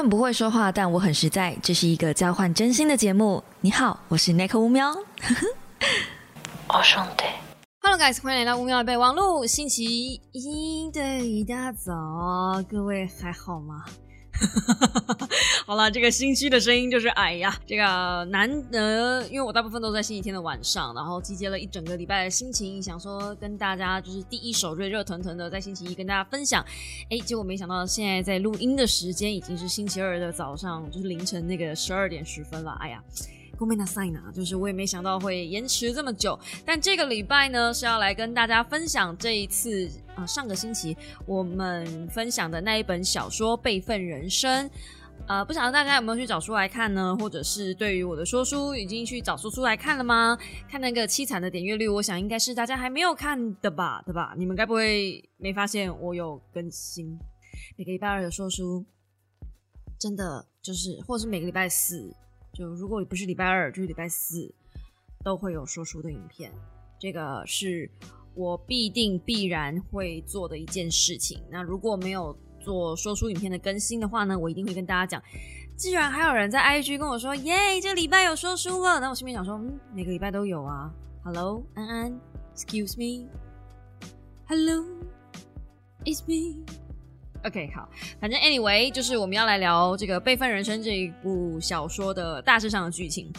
很不会说话，但我很实在。这是一个交换真心的节目。你好，我是 Nick 乌喵。我兄弟，Hello guys，欢迎来到乌喵的备忘录。星期一的一大早，各位还好吗？哈 好了，这个心虚的声音就是哎呀，这个难得，因为我大部分都在星期天的晚上，然后集结了一整个礼拜的心情，想说跟大家就是第一首热热腾腾的在星期一跟大家分享。哎，结果没想到现在在录音的时间已经是星期二的早上，就是凌晨那个十二点十分了。哎呀。后面的 sign 啊，就是我也没想到会延迟这么久。但这个礼拜呢，是要来跟大家分享这一次啊，上个星期我们分享的那一本小说《备份人生》。呃，不晓得大家有没有去找书来看呢？或者是对于我的说书，已经去找书书来看了吗？看那个凄惨的点阅率，我想应该是大家还没有看的吧，对吧？你们该不会没发现我有更新？每个礼拜二的说书，真的就是，或者是每个礼拜四。就如果不是礼拜二，就是礼拜四，都会有说书的影片。这个是我必定必然会做的一件事情。那如果没有做说书影片的更新的话呢，我一定会跟大家讲。既然还有人在 IG 跟我说，耶，这礼拜有说书了，那我心里想说，嗯，每个礼拜都有啊。Hello，安安，Excuse me，Hello，It's me。OK，好，反正 anyway，就是我们要来聊这个《备份人生》这一部小说的大致上的剧情。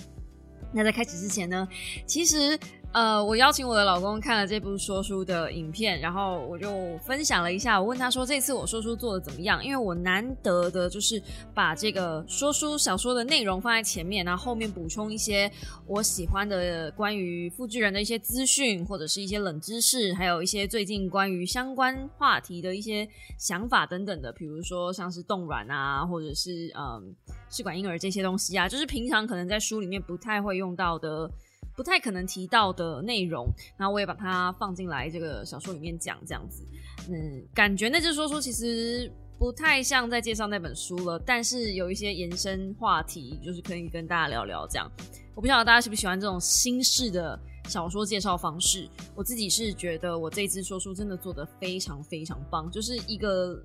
那在开始之前呢，其实。呃，我邀请我的老公看了这部说书的影片，然后我就分享了一下。我问他说：“这次我说书做的怎么样？”因为我难得的就是把这个说书小说的内容放在前面，然后后面补充一些我喜欢的关于复制人的一些资讯，或者是一些冷知识，还有一些最近关于相关话题的一些想法等等的，比如说像是冻卵啊，或者是嗯试管婴儿这些东西啊，就是平常可能在书里面不太会用到的。不太可能提到的内容，然后我也把它放进来这个小说里面讲，这样子，嗯，感觉那只说书其实不太像在介绍那本书了，但是有一些延伸话题，就是可以跟大家聊聊这样。我不晓得大家喜不喜欢这种新式的小说介绍方式，我自己是觉得我这次说书真的做的非常非常棒，就是一个。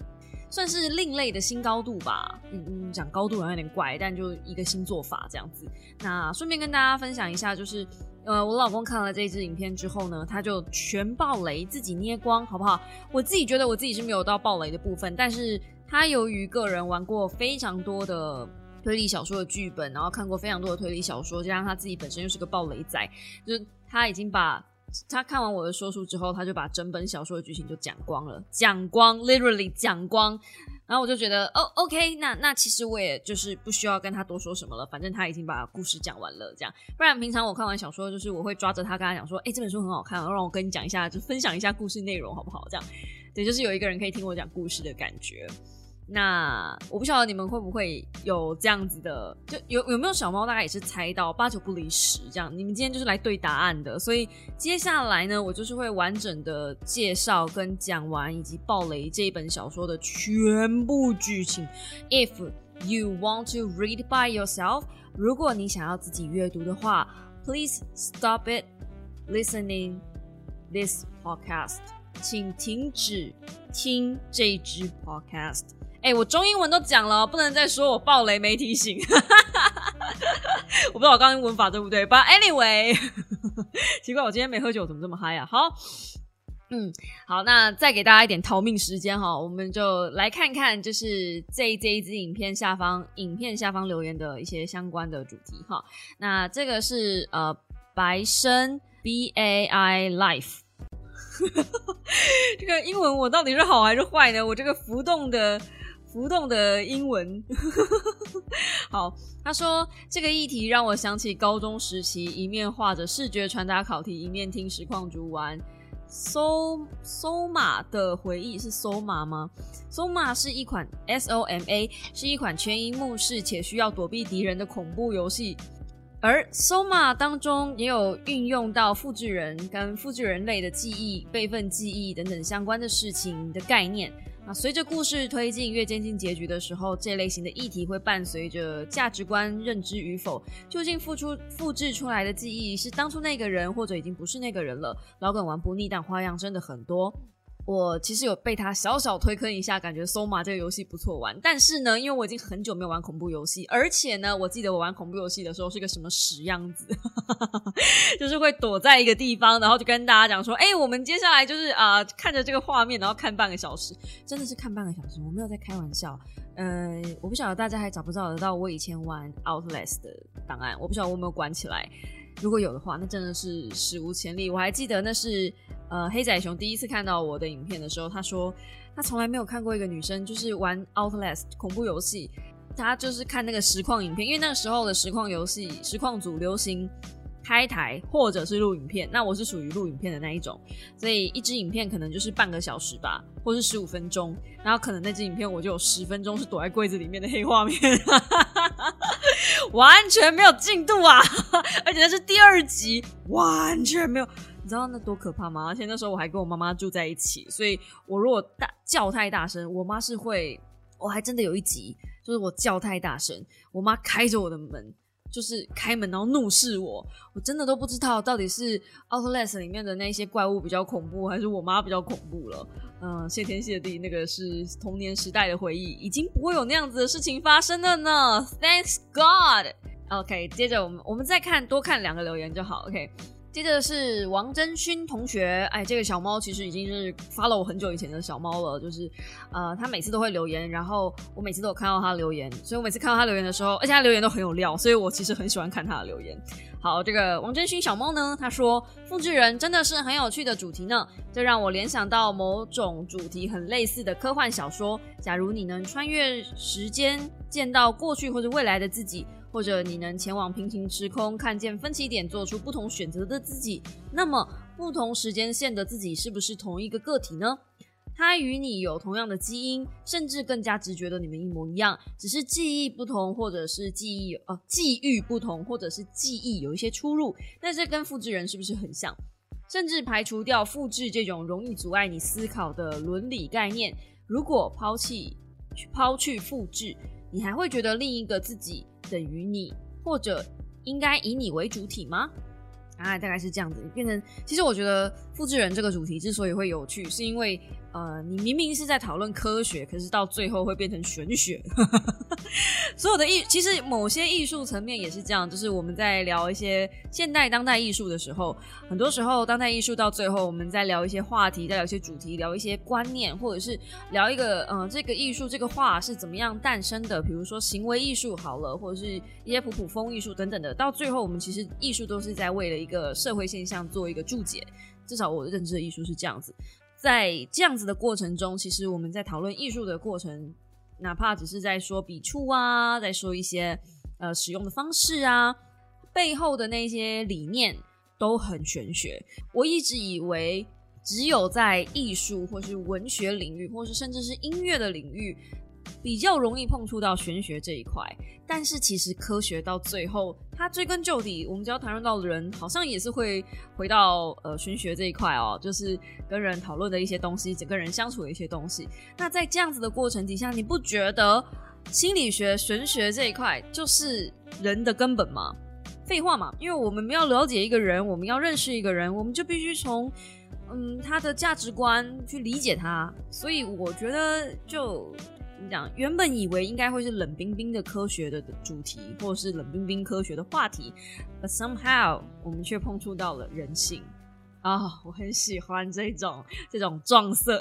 算是另类的新高度吧，嗯嗯，讲高度好像有点怪，但就一个新做法这样子。那顺便跟大家分享一下，就是呃，我老公看了这支影片之后呢，他就全爆雷，自己捏光，好不好？我自己觉得我自己是没有到爆雷的部分，但是他由于个人玩过非常多的推理小说的剧本，然后看过非常多的推理小说，加上他自己本身又是个爆雷仔，就是他已经把。他看完我的说书之后，他就把整本小说的剧情就讲光了，讲光，literally 讲光。然后我就觉得，哦，OK，那那其实我也就是不需要跟他多说什么了，反正他已经把故事讲完了，这样。不然平常我看完小说，就是我会抓着他跟他讲说，哎，这本书很好看，让我跟你讲一下，就分享一下故事内容，好不好？这样，对，就是有一个人可以听我讲故事的感觉。那我不晓得你们会不会有这样子的，就有有没有小猫大概也是猜到八九不离十这样。你们今天就是来对答案的，所以接下来呢，我就是会完整的介绍跟讲完以及暴雷这一本小说的全部剧情。If you want to read by yourself，如果你想要自己阅读的话，please stop it listening this podcast，请停止听这支 podcast。哎，我中英文都讲了，不能再说我暴雷没提醒。我不知道我刚刚文法对不对，But anyway，奇怪，我今天没喝酒，怎么这么嗨啊？好，嗯，好，那再给大家一点逃命时间哈，我们就来看看，就是这这一支影片下方影片下方留言的一些相关的主题哈。那这个是呃白生 B A I Life，这个英文我到底是好还是坏呢？我这个浮动的。浮动的英文，好，他说这个议题让我想起高中时期，一面画着视觉传达考题，一面听实况主玩搜搜马的回忆，是搜马吗？搜马是一款 S O M A，是一款全荧幕式且需要躲避敌人的恐怖游戏，而 Soma 当中也有运用到复制人跟复制人类的记忆、备份记忆等等相关的事情的概念。那随着故事推进，越接近结局的时候，这类型的议题会伴随着价值观认知与否。究竟复出复制出来的记忆是当初那个人，或者已经不是那个人了？老梗玩不腻，但花样真的很多。我其实有被他小小推坑一下，感觉《搜马》这个游戏不错玩。但是呢，因为我已经很久没有玩恐怖游戏，而且呢，我记得我玩恐怖游戏的时候是个什么屎样子，就是会躲在一个地方，然后就跟大家讲说：“哎，我们接下来就是啊，看着这个画面，然后看半个小时，真的是看半个小时，我没有在开玩笑。”呃，我不晓得大家还找不找得到我以前玩 Outlast 的档案，我不晓得我有没有关起来。如果有的话，那真的是史无前例。我还记得那是呃黑仔熊第一次看到我的影片的时候，他说他从来没有看过一个女生就是玩 Outlast 恐怖游戏，他就是看那个实况影片，因为那个时候的实况游戏实况组流行。开台或者是录影片，那我是属于录影片的那一种，所以一支影片可能就是半个小时吧，或是十五分钟，然后可能那支影片我就有十分钟是躲在柜子里面的黑画面，完全没有进度啊！而且那是第二集，完全没有，你知道那多可怕吗？而且那时候我还跟我妈妈住在一起，所以我如果大叫太大声，我妈是会，我还真的有一集，就是我叫太大声，我妈开着我的门。就是开门然后怒视我，我真的都不知道到底是《Outlast》里面的那些怪物比较恐怖，还是我妈比较恐怖了。嗯，谢天谢地，那个是童年时代的回忆，已经不会有那样子的事情发生了呢。Thanks God。OK，接着我们我们再看多看两个留言就好。OK。接着是王真勋同学，哎，这个小猫其实已经是发了我很久以前的小猫了，就是呃，他每次都会留言，然后我每次都有看到他留言，所以我每次看到他留言的时候，而且他留言都很有料，所以我其实很喜欢看他的留言。好，这个王真勋小猫呢，他说复制人真的是很有趣的主题呢，这让我联想到某种主题很类似的科幻小说，假如你能穿越时间见到过去或者未来的自己。或者你能前往平行时空，看见分歧点，做出不同选择的自己，那么不同时间线的自己是不是同一个个体呢？它与你有同样的基因，甚至更加直觉的你们一模一样，只是记忆不同，或者是记忆呃际遇不同，或者是记忆有一些出入。那这跟复制人是不是很像？甚至排除掉复制这种容易阻碍你思考的伦理概念，如果抛弃抛去复制，你还会觉得另一个自己？等于你，或者应该以你为主体吗？啊，大概是这样子，变成。其实我觉得复制人这个主题之所以会有趣，是因为。呃，你明明是在讨论科学，可是到最后会变成玄学。所有的艺，其实某些艺术层面也是这样，就是我们在聊一些现代当代艺术的时候，很多时候当代艺术到最后，我们在聊一些话题，在聊一些主题，聊一些观念，或者是聊一个，嗯，这个艺术这个画是怎么样诞生的？比如说行为艺术好了，或者是一些普普风艺术等等的。到最后，我们其实艺术都是在为了一个社会现象做一个注解。至少我认知的艺术是这样子。在这样子的过程中，其实我们在讨论艺术的过程，哪怕只是在说笔触啊，在说一些呃使用的方式啊，背后的那些理念都很玄学。我一直以为只有在艺术或是文学领域，或是甚至是音乐的领域。比较容易碰触到玄学这一块，但是其实科学到最后，它追根究底，我们只要谈论到的人，好像也是会回到呃玄学这一块哦，就是跟人讨论的一些东西，整个人相处的一些东西。那在这样子的过程底下，你不觉得心理学、玄学这一块就是人的根本吗？废话嘛，因为我们要了解一个人，我们要认识一个人，我们就必须从嗯他的价值观去理解他，所以我觉得就。你讲，原本以为应该会是冷冰冰的科学的主题，或者是冷冰冰科学的话题，but somehow 我们却碰触到了人性啊！我很喜欢这种这种撞色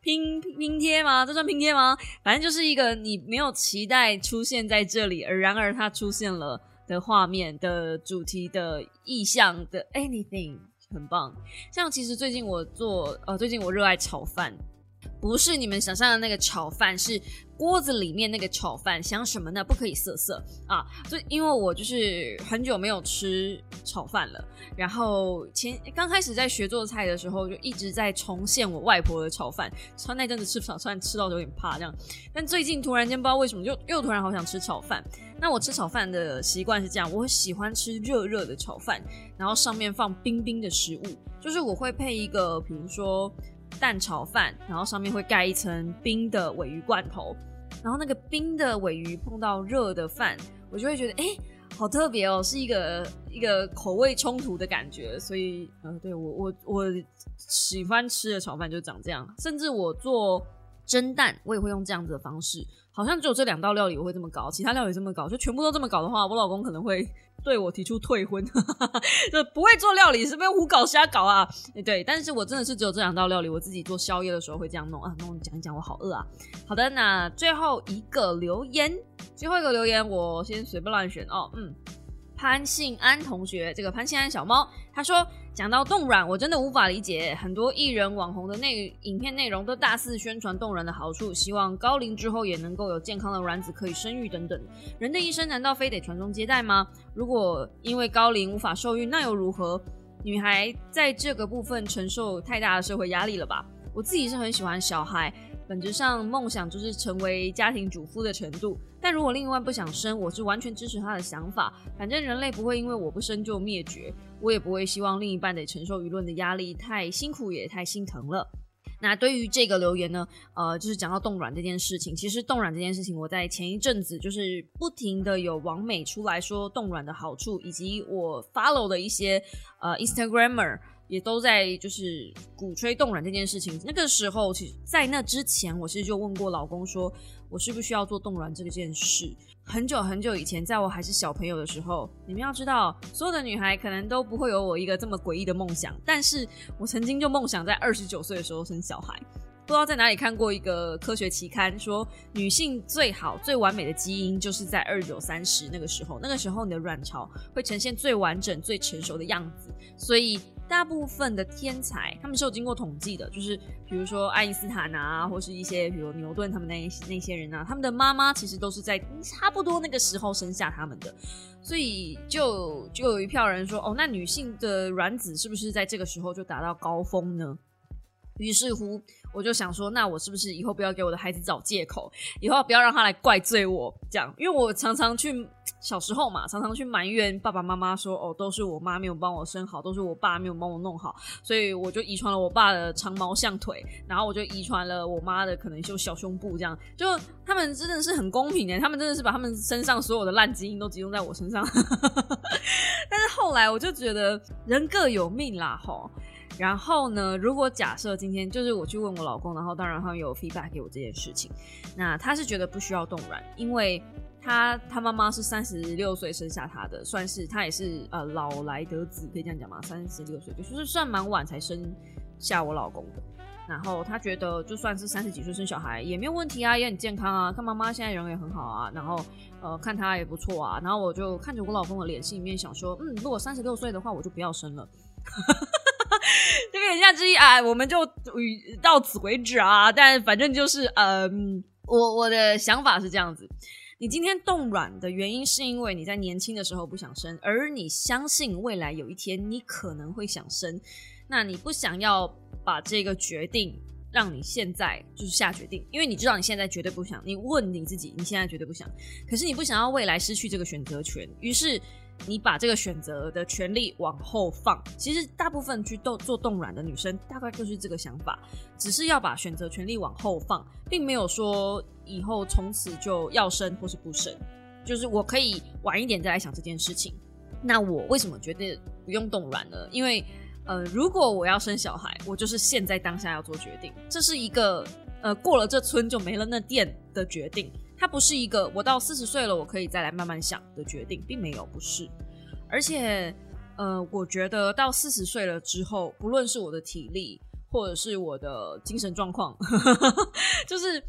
拼拼贴吗？这算拼贴吗？反正就是一个你没有期待出现在这里，而然而它出现了的画面的主题的意象的 anything 很棒。像其实最近我做呃，最近我热爱炒饭。不是你们想象的那个炒饭，是锅子里面那个炒饭。想什么呢？不可以色色啊！就因为我就是很久没有吃炒饭了，然后前刚开始在学做菜的时候，就一直在重现我外婆的炒饭。炒那阵子吃炒饭吃到有点怕这样，但最近突然间不知道为什么，就又突然好想吃炒饭。那我吃炒饭的习惯是这样，我喜欢吃热热的炒饭，然后上面放冰冰的食物，就是我会配一个，比如说。蛋炒饭，然后上面会盖一层冰的尾鱼罐头，然后那个冰的尾鱼碰到热的饭，我就会觉得，哎，好特别哦，是一个一个口味冲突的感觉。所以，呃，对我我我喜欢吃的炒饭就长这样，甚至我做蒸蛋，我也会用这样子的方式。好像只有这两道料理我会这么搞，其他料理这么搞，就全部都这么搞的话，我老公可能会 对我提出退婚，就不会做料理是不是胡搞瞎搞啊？对，但是我真的是只有这两道料理，我自己做宵夜的时候会这样弄啊。那我讲一讲，我好饿啊。好的，那最后一个留言，最后一个留言我先随便乱选哦，嗯。潘信安同学，这个潘信安小猫，他说讲到冻卵，我真的无法理解，很多艺人网红的内影片内容都大肆宣传冻卵的好处，希望高龄之后也能够有健康的卵子可以生育等等。人的一生难道非得传宗接代吗？如果因为高龄无法受孕，那又如何？女孩在这个部分承受太大的社会压力了吧？我自己是很喜欢小孩。本质上，梦想就是成为家庭主妇的程度。但如果另一半不想生，我是完全支持他的想法。反正人类不会因为我不生就灭绝，我也不会希望另一半得承受舆论的压力，太辛苦也太心疼了。那对于这个留言呢，呃，就是讲到冻卵这件事情。其实冻卵这件事情，我在前一阵子就是不停的有网美出来说冻卵的好处，以及我 follow 的一些呃 Instagramer。也都在就是鼓吹冻卵这件事情。那个时候，其实在那之前，我其实就问过老公，说我需不需要做冻卵这件事。很久很久以前，在我还是小朋友的时候，你们要知道，所有的女孩可能都不会有我一个这么诡异的梦想。但是我曾经就梦想在二十九岁的时候生小孩。不知道在哪里看过一个科学期刊，说女性最好最完美的基因就是在二九三十那个时候，那个时候你的卵巢会呈现最完整、最成熟的样子，所以。大部分的天才，他们是有经过统计的，就是比如说爱因斯坦啊，或是一些比如牛顿他们那那些人啊，他们的妈妈其实都是在差不多那个时候生下他们的，所以就就有一票人说，哦，那女性的卵子是不是在这个时候就达到高峰呢？于是乎。我就想说，那我是不是以后不要给我的孩子找借口，以后不要让他来怪罪我这样？因为我常常去小时候嘛，常常去埋怨爸爸妈妈说，哦，都是我妈没有帮我生好，都是我爸没有帮我弄好，所以我就遗传了我爸的长毛象腿，然后我就遗传了我妈的可能就小胸部这样。就他们真的是很公平的，他们真的是把他们身上所有的烂基因都集中在我身上。但是后来我就觉得人各有命啦，吼。然后呢？如果假设今天就是我去问我老公，然后当然他有 feedback 给我这件事情，那他是觉得不需要冻卵，因为他他妈妈是三十六岁生下他的，算是他也是呃老来得子，可以这样讲吗？三十六岁就是算蛮晚才生下我老公的。然后他觉得就算是三十几岁生小孩也没有问题啊，也很健康啊，看妈妈现在人也很好啊，然后呃看他也不错啊。然后我就看着我老公的脸，心里面想说，嗯，如果三十六岁的话，我就不要生了。言下之意啊，我们就到此为止啊。但反正就是，嗯，我我的想法是这样子：你今天冻卵的原因，是因为你在年轻的时候不想生，而你相信未来有一天你可能会想生。那你不想要把这个决定让你现在就是下决定，因为你知道你现在绝对不想。你问你自己，你现在绝对不想，可是你不想要未来失去这个选择权，于是。你把这个选择的权利往后放，其实大部分去动做冻卵的女生，大概就是这个想法，只是要把选择权利往后放，并没有说以后从此就要生或是不生，就是我可以晚一点再来想这件事情。那我为什么觉得不用冻卵呢？因为呃，如果我要生小孩，我就是现在当下要做决定，这是一个呃过了这村就没了那店的决定。它不是一个我到四十岁了，我可以再来慢慢想的决定，并没有不是。而且，呃，我觉得到四十岁了之后，不论是我的体力或者是我的精神状况，就是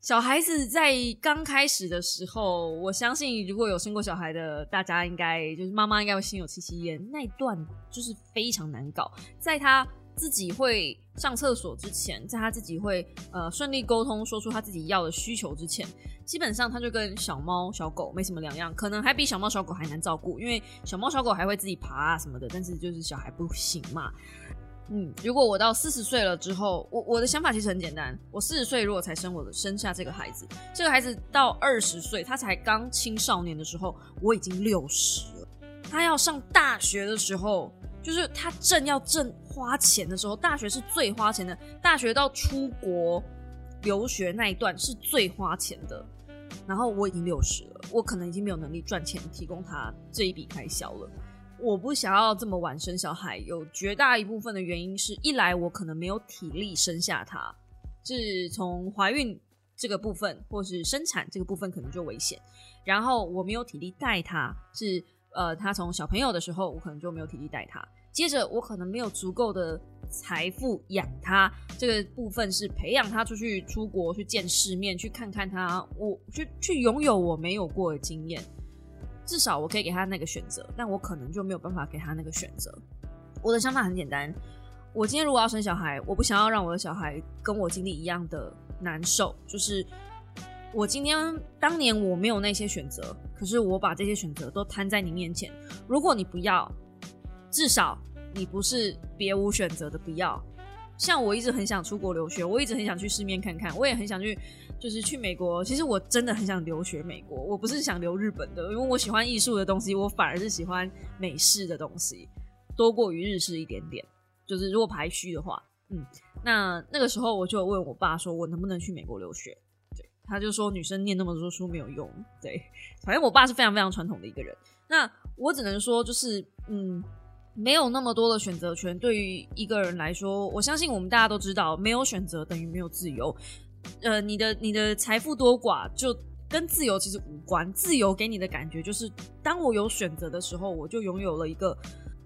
小孩子在刚开始的时候，我相信如果有生过小孩的，大家应该就是妈妈应该会心有戚戚焉。那一段就是非常难搞，在他。自己会上厕所之前，在他自己会呃顺利沟通说出他自己要的需求之前，基本上他就跟小猫小狗没什么两样，可能还比小猫小狗还难照顾，因为小猫小狗还会自己爬啊什么的，但是就是小孩不行嘛。嗯，如果我到四十岁了之后，我我的想法其实很简单，我四十岁如果才生我的生下这个孩子，这个孩子到二十岁他才刚青少年的时候，我已经六十了，他要上大学的时候。就是他正要挣花钱的时候，大学是最花钱的。大学到出国留学那一段是最花钱的。然后我已经六十了，我可能已经没有能力赚钱提供他这一笔开销了。我不想要这么晚生小孩，有绝大一部分的原因是一来我可能没有体力生下他，是从怀孕这个部分或是生产这个部分可能就危险，然后我没有体力带他，是呃他从小朋友的时候我可能就没有体力带他，接着我可能没有足够的财富养他，这个部分是培养他出去出国去见世面，去看看他，我去去拥有我没有过的经验。至少我可以给他那个选择，但我可能就没有办法给他那个选择。我的想法很简单，我今天如果要生小孩，我不想要让我的小孩跟我经历一样的难受。就是我今天当年我没有那些选择，可是我把这些选择都摊在你面前。如果你不要，至少你不是别无选择的不要。像我一直很想出国留学，我一直很想去世面看看，我也很想去。就是去美国，其实我真的很想留学美国。我不是想留日本的，因为我喜欢艺术的东西，我反而是喜欢美式的东西多过于日式一点点。就是如果排序的话，嗯，那那个时候我就问我爸说，我能不能去美国留学？他就说女生念那么多书没有用。对，反正我爸是非常非常传统的一个人。那我只能说，就是嗯，没有那么多的选择权，对于一个人来说，我相信我们大家都知道，没有选择等于没有自由。呃，你的你的财富多寡就跟自由其实无关。自由给你的感觉就是，当我有选择的时候，我就拥有了一个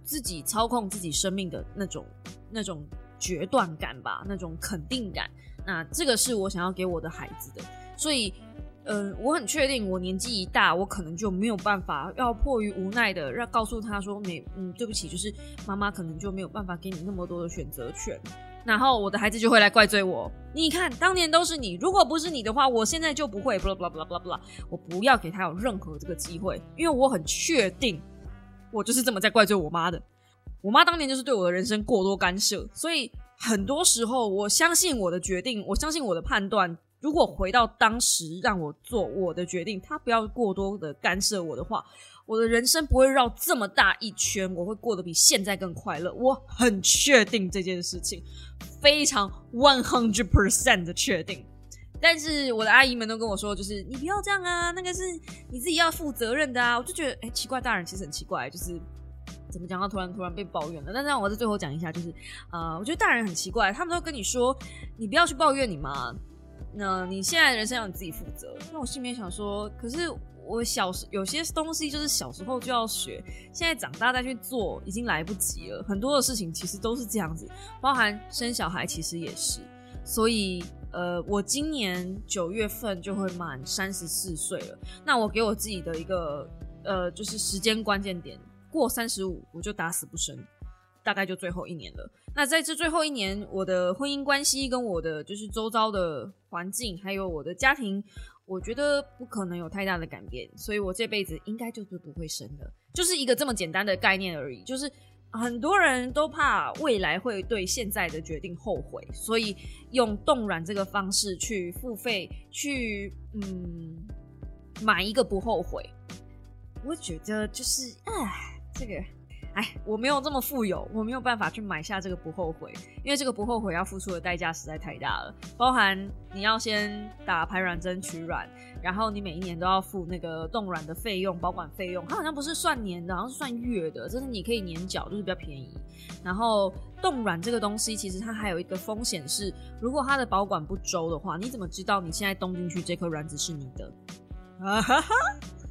自己操控自己生命的那种那种决断感吧，那种肯定感。那这个是我想要给我的孩子的。所以，嗯，我很确定，我年纪一大，我可能就没有办法，要迫于无奈的让告诉他说，没，嗯，对不起，就是妈妈可能就没有办法给你那么多的选择权。然后我的孩子就会来怪罪我。你看，当年都是你，如果不是你的话，我现在就不会。blah blah blah blah blah。我不要给他有任何这个机会，因为我很确定，我就是这么在怪罪我妈的。我妈当年就是对我的人生过多干涉，所以很多时候我相信我的决定，我相信我的判断。如果回到当时让我做我的决定，他不要过多的干涉我的话。我的人生不会绕这么大一圈，我会过得比现在更快乐。我很确定这件事情，非常 one hundred percent 的确定。但是我的阿姨们都跟我说，就是你不要这样啊，那个是你自己要负责任的啊。我就觉得，哎，奇怪，大人其实很奇怪，就是怎么讲到突然突然被抱怨了。但是我在最后讲一下，就是啊，我觉得大人很奇怪，他们都跟你说，你不要去抱怨你妈，那你现在人生要你自己负责。那我心里面想说，可是。我小时有些东西就是小时候就要学，现在长大再去做已经来不及了。很多的事情其实都是这样子，包含生小孩其实也是。所以，呃，我今年九月份就会满三十四岁了。那我给我自己的一个呃，就是时间关键点，过三十五我就打死不生，大概就最后一年了。那在这最后一年，我的婚姻关系跟我的就是周遭的环境，还有我的家庭。我觉得不可能有太大的改变，所以我这辈子应该就是不会生的，就是一个这么简单的概念而已。就是很多人都怕未来会对现在的决定后悔，所以用冻卵这个方式去付费，去嗯买一个不后悔。我觉得就是哎，这个。哎，我没有这么富有，我没有办法去买下这个不后悔，因为这个不后悔要付出的代价实在太大了，包含你要先打排卵针取卵，然后你每一年都要付那个冻卵的费用、保管费用，它好像不是算年的，好像是算月的，就是你可以年缴，就是比较便宜。然后冻卵这个东西，其实它还有一个风险是，如果它的保管不周的话，你怎么知道你现在冻进去这颗卵子是你的？啊哈哈。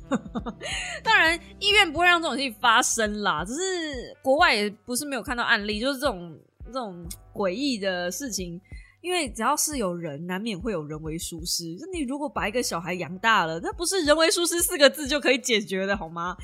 当然，医院不会让这种事情发生啦。只是国外也不是没有看到案例，就是这种这种诡异的事情。因为只要是有人，难免会有人为疏失。就你如果把一个小孩养大了，那不是人为疏失四个字就可以解决的，好吗？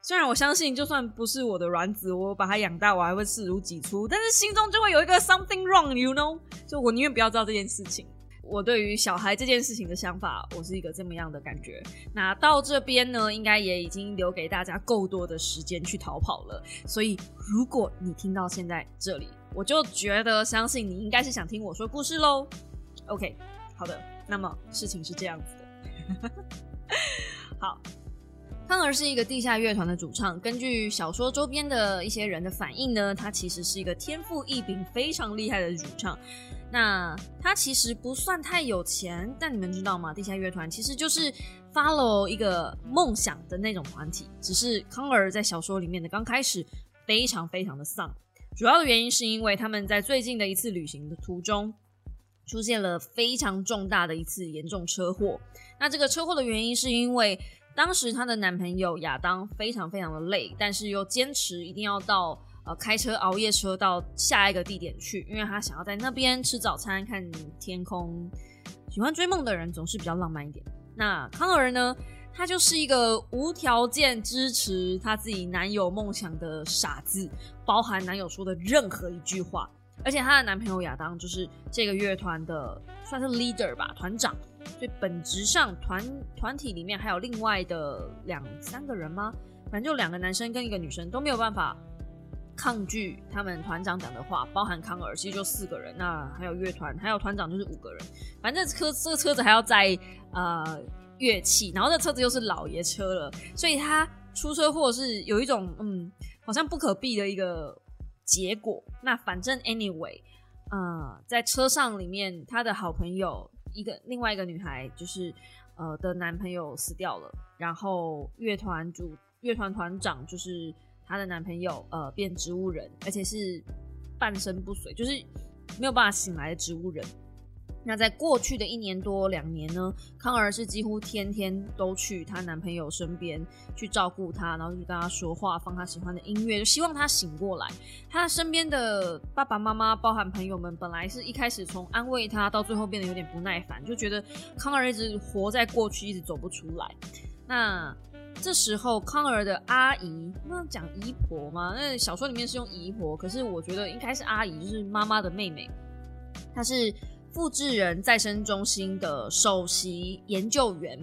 虽然我相信，就算不是我的卵子，我把他养大，我还会视如己出，但是心中就会有一个 something wrong，you know？就我宁愿不要知道这件事情。我对于小孩这件事情的想法，我是一个这么样的感觉。那到这边呢，应该也已经留给大家够多的时间去逃跑了。所以，如果你听到现在这里，我就觉得相信你应该是想听我说故事喽。OK，好的，那么事情是这样子的。好，康儿是一个地下乐团的主唱。根据小说周边的一些人的反应呢，他其实是一个天赋异禀、非常厉害的主唱。那他其实不算太有钱，但你们知道吗？地下乐团其实就是 follow 一个梦想的那种团体。只是康儿在小说里面的刚开始非常非常的丧，主要的原因是因为他们在最近的一次旅行的途中出现了非常重大的一次严重车祸。那这个车祸的原因是因为当时她的男朋友亚当非常非常的累，但是又坚持一定要到呃开车熬夜车到下一个地点去，因为他想要在那边吃早餐看天空。喜欢追梦的人总是比较浪漫一点。那康儿呢？她就是一个无条件支持她自己男友梦想的傻子，包含男友说的任何一句话。而且她的男朋友亚当就是这个乐团的算是 leader 吧，团长。所以本质上团团体里面还有另外的两三个人吗？反正就两个男生跟一个女生都没有办法抗拒他们团长讲的话，包含康尔，其实就四个人。那还有乐团，还有团长就是五个人。反正车这个车子还要载呃乐器，然后这车子又是老爷车了，所以他出车祸是有一种嗯好像不可避的一个结果。那反正 anyway，呃，在车上里面，他的好朋友。一个另外一个女孩就是呃的男朋友死掉了，然后乐团主乐团团长就是她的男朋友呃变植物人，而且是半身不遂，就是没有办法醒来的植物人。那在过去的一年多两年呢，康儿是几乎天天都去她男朋友身边去照顾他，然后去跟他说话，放他喜欢的音乐，就希望他醒过来。他身边的爸爸妈妈，包含朋友们，本来是一开始从安慰他，到最后变得有点不耐烦，就觉得康儿一直活在过去，一直走不出来。那这时候康儿的阿姨，那讲姨婆吗？那小说里面是用姨婆，可是我觉得应该是阿姨，就是妈妈的妹妹，她是。复制人再生中心的首席研究员，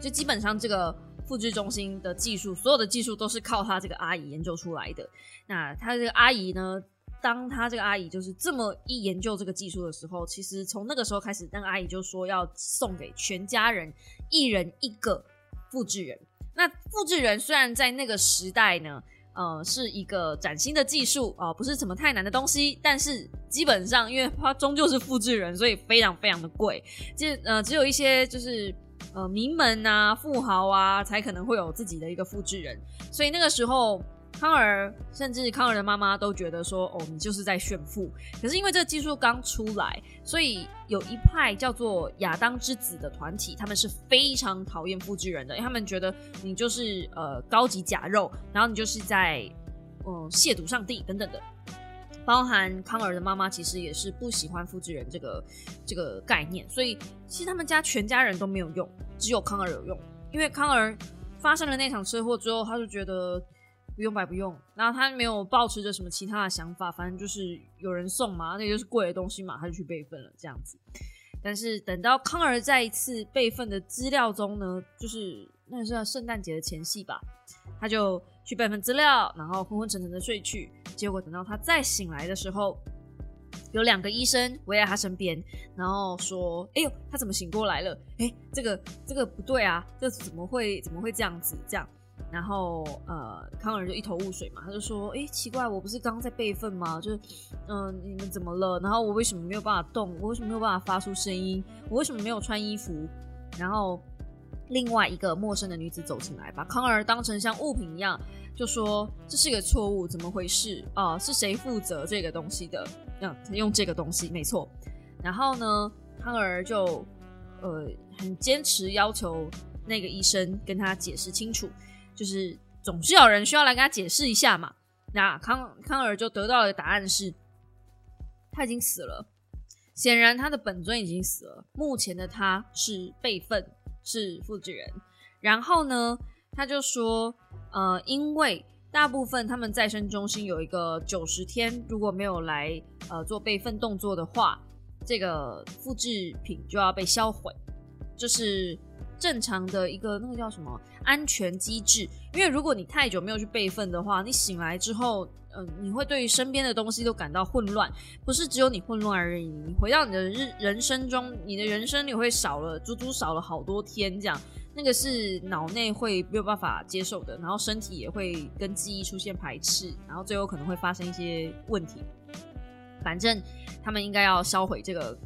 就基本上这个复制中心的技术，所有的技术都是靠他这个阿姨研究出来的。那他这个阿姨呢，当他这个阿姨就是这么一研究这个技术的时候，其实从那个时候开始，那个阿姨就说要送给全家人一人一个复制人。那复制人虽然在那个时代呢。呃，是一个崭新的技术啊，不是什么太难的东西，但是基本上，因为它终究是复制人，所以非常非常的贵。就呃，只有一些就是呃名门啊、富豪啊，才可能会有自己的一个复制人，所以那个时候。康儿甚至康儿的妈妈都觉得说：“哦，你就是在炫富。”可是因为这个技术刚出来，所以有一派叫做亚当之子的团体，他们是非常讨厌复制人的，因为他们觉得你就是呃高级假肉，然后你就是在嗯亵渎上帝等等的。包含康儿的妈妈其实也是不喜欢复制人这个这个概念，所以其实他们家全家人都没有用，只有康儿有用。因为康儿发生了那场车祸之后，他就觉得。不用白不用，然后他没有抱持着什么其他的想法，反正就是有人送嘛，那就是贵的东西嘛，他就去备份了这样子。但是等到康儿在一次备份的资料中呢，就是那是圣诞节的前夕吧，他就去备份资料，然后昏昏沉沉的睡去。结果等到他再醒来的时候，有两个医生围在他身边，然后说：“哎呦，他怎么醒过来了？哎，这个这个不对啊，这怎么会怎么会这样子？这样。”然后，呃，康尔就一头雾水嘛，他就说：“哎，奇怪，我不是刚刚在备份吗？就是，嗯，你们怎么了？然后我为什么没有办法动？我为什么没有办法发出声音？我为什么没有穿衣服？”然后，另外一个陌生的女子走进来，把康儿当成像物品一样，就说：“这是个错误，怎么回事？啊，是谁负责这个东西的？嗯，用这个东西，没错。”然后呢，康儿就，呃，很坚持要求那个医生跟他解释清楚。就是总是有人需要来跟他解释一下嘛。那康康尔就得到的答案是，他已经死了。显然他的本尊已经死了。目前的他是备份，是复制人。然后呢，他就说，呃，因为大部分他们再生中心有一个九十天，如果没有来呃做备份动作的话，这个复制品就要被销毁。就是。正常的一个那个叫什么安全机制，因为如果你太久没有去备份的话，你醒来之后，嗯，你会对于身边的东西都感到混乱，不是只有你混乱而已。你回到你的日人生中，你的人生你会少了足足少了好多天，这样那个是脑内会没有办法接受的，然后身体也会跟记忆出现排斥，然后最后可能会发生一些问题。反正他们应该要销毁这个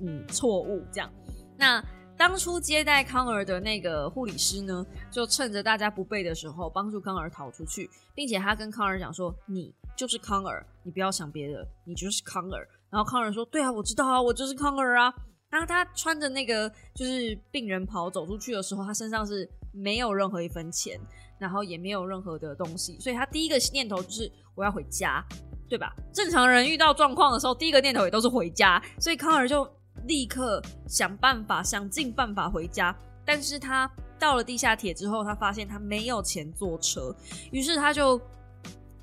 嗯错误，这样那。当初接待康儿的那个护理师呢，就趁着大家不备的时候，帮助康儿逃出去，并且他跟康儿讲说：“你就是康儿，你不要想别的，你就是康儿。”然后康儿说：“对啊，我知道啊，我就是康儿啊。”然后他穿着那个就是病人袍走出去的时候，他身上是没有任何一分钱，然后也没有任何的东西，所以他第一个念头就是我要回家，对吧？正常人遇到状况的时候，第一个念头也都是回家，所以康儿就。立刻想办法，想尽办法回家。但是他到了地下铁之后，他发现他没有钱坐车，于是他就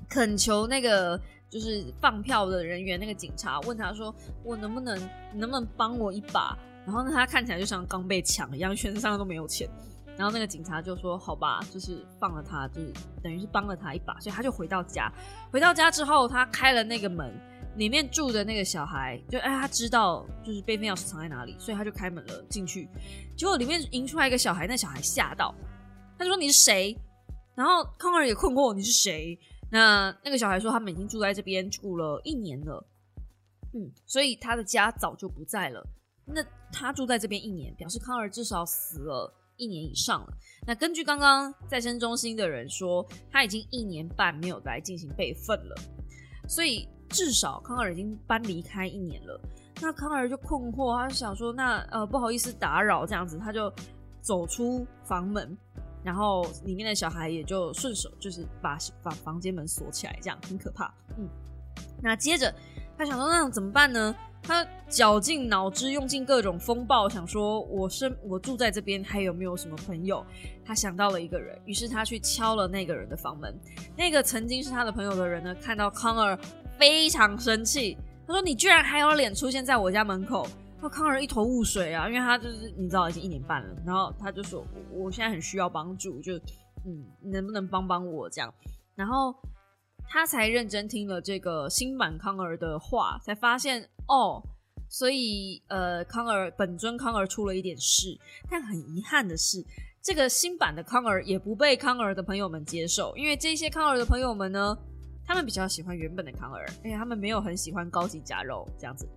恳求那个就是放票的人员，那个警察问他说：“我能不能，能不能帮我一把？”然后呢，他看起来就像刚被抢一样，全身上都没有钱。然后那个警察就说：“好吧，就是放了他，就是等于是帮了他一把。”所以他就回到家。回到家之后，他开了那个门。里面住的那个小孩，就哎，他知道就是备份钥匙藏在哪里，所以他就开门了进去。结果里面迎出来一个小孩，那小孩吓到，他就说你是谁？然后康儿也困惑你是谁？那那个小孩说他们已经住在这边住了一年了，嗯，所以他的家早就不在了。那他住在这边一年，表示康儿至少死了一年以上了。那根据刚刚再生中心的人说，他已经一年半没有来进行备份了，所以。至少康儿已经搬离开一年了，那康儿就困惑，他就想说，那呃不好意思打扰这样子，他就走出房门，然后里面的小孩也就顺手就是把把房间门锁起来，这样很可怕。嗯，那接着他想说，那怎么办呢？他绞尽脑汁，用尽各种风暴，想说我生我住在这边还有没有什么朋友？他想到了一个人，于是他去敲了那个人的房门。那个曾经是他的朋友的人呢，看到康儿。非常生气，他说：“你居然还有脸出现在我家门口！”康儿一头雾水啊，因为他就是你知道已经一年半了，然后他就说：“我现在很需要帮助，就嗯，能不能帮帮我这样？”然后他才认真听了这个新版康儿的话，才发现哦，所以呃，康儿本尊康儿出了一点事，但很遗憾的是，这个新版的康儿也不被康儿的朋友们接受，因为这些康儿的朋友们呢。他们比较喜欢原本的康儿，而且他们没有很喜欢高级夹肉这样子，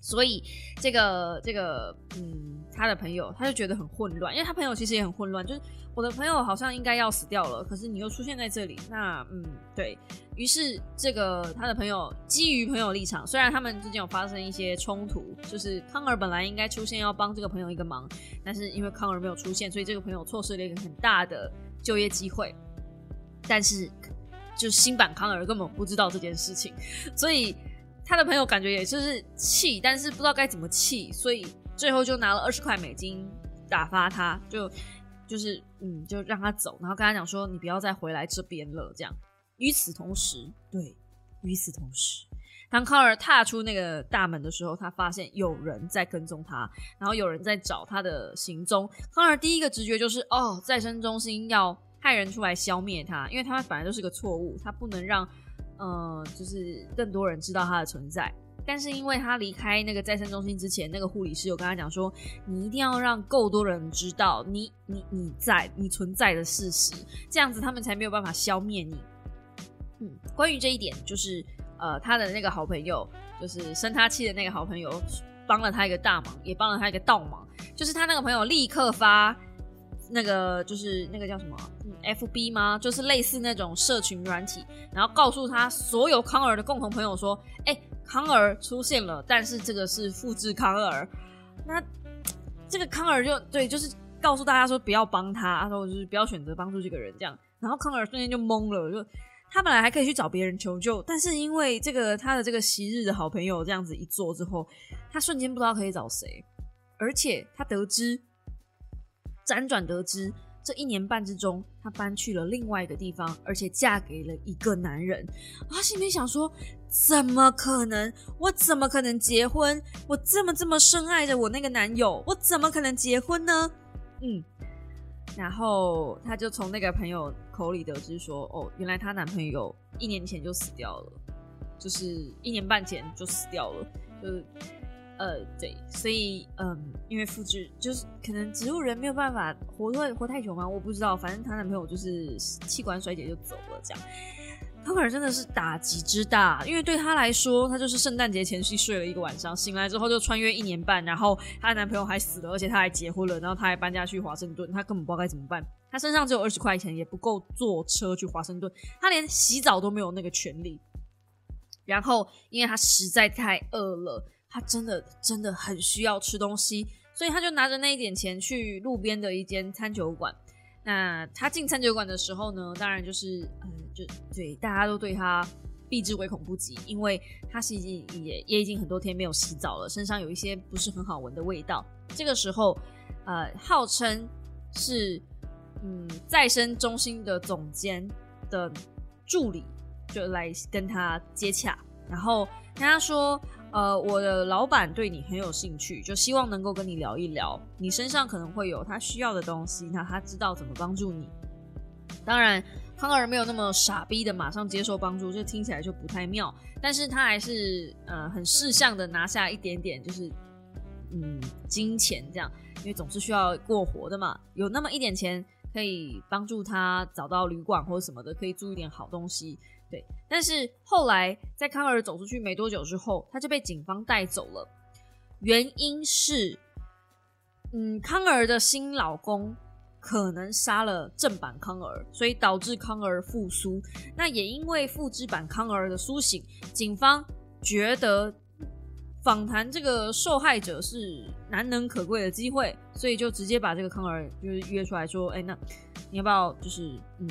所以这个这个嗯，他的朋友他就觉得很混乱，因为他朋友其实也很混乱，就是我的朋友好像应该要死掉了，可是你又出现在这里，那嗯，对于是这个他的朋友基于朋友立场，虽然他们之间有发生一些冲突，就是康儿本来应该出现要帮这个朋友一个忙，但是因为康儿没有出现，所以这个朋友错失了一个很大的就业机会，但是。就新版康儿根本不知道这件事情，所以他的朋友感觉也就是气，但是不知道该怎么气，所以最后就拿了二十块美金打发他，就就是嗯，就让他走，然后跟他讲说你不要再回来这边了。这样，与此同时，对，与此同时，当康儿踏出那个大门的时候，他发现有人在跟踪他，然后有人在找他的行踪。康儿第一个直觉就是哦，再生中心要。派人出来消灭他，因为他本来就是个错误，他不能让，呃，就是更多人知道他的存在。但是因为他离开那个再生中心之前，那个护理师有跟他讲说，你一定要让够多人知道你你你在你存在的事实，这样子他们才没有办法消灭你。嗯，关于这一点，就是呃，他的那个好朋友，就是生他气的那个好朋友，帮了他一个大忙，也帮了他一个倒忙，就是他那个朋友立刻发。那个就是那个叫什么，F B 吗？就是类似那种社群软体，然后告诉他所有康儿的共同朋友说：“哎，康儿出现了，但是这个是复制康儿。”那这个康儿就对，就是告诉大家说不要帮他，他说就是不要选择帮助这个人这样。然后康儿瞬间就懵了，就他本来还可以去找别人求救，但是因为这个他的这个昔日的好朋友这样子一做之后，他瞬间不知道可以找谁，而且他得知。辗转得知，这一年半之中，她搬去了另外一个地方，而且嫁给了一个男人。她心里想说：怎么可能？我怎么可能结婚？我这么这么深爱着我那个男友，我怎么可能结婚呢？嗯，然后她就从那个朋友口里得知说：哦，原来她男朋友一年前就死掉了，就是一年半前就死掉了，就是。呃，对，所以嗯，因为复制就是可能植物人没有办法活太活太久吗？我不知道，反正她男朋友就是气管衰竭就走了这样。康尔真的是打击之大，因为对她来说，她就是圣诞节前夕睡了一个晚上，醒来之后就穿越一年半，然后她男朋友还死了，而且她还结婚了，然后她还搬家去华盛顿，她根本不知道该怎么办。她身上只有二十块钱，也不够坐车去华盛顿，她连洗澡都没有那个权利。然后，因为她实在太饿了，他真的真的很需要吃东西，所以他就拿着那一点钱去路边的一间餐酒馆。那他进餐酒馆的时候呢，当然就是，嗯，就对大家都对他避之唯恐不及，因为他是已经也也已经很多天没有洗澡了，身上有一些不是很好闻的味道。这个时候，呃，号称是嗯再生中心的总监的助理就来跟他接洽，然后跟他说。呃，我的老板对你很有兴趣，就希望能够跟你聊一聊，你身上可能会有他需要的东西，那他知道怎么帮助你。当然，康尔没有那么傻逼的马上接受帮助，这听起来就不太妙。但是他还是呃很识相的拿下一点点，就是嗯金钱这样，因为总是需要过活的嘛，有那么一点钱可以帮助他找到旅馆或者什么的，可以租一点好东西。对，但是后来在康尔走出去没多久之后，他就被警方带走了。原因是，嗯，康尔的新老公可能杀了正版康尔，所以导致康尔复苏。那也因为复制版康尔的苏醒，警方觉得访谈这个受害者是难能可贵的机会，所以就直接把这个康尔就是约出来说：“哎，那你要不要就是嗯？”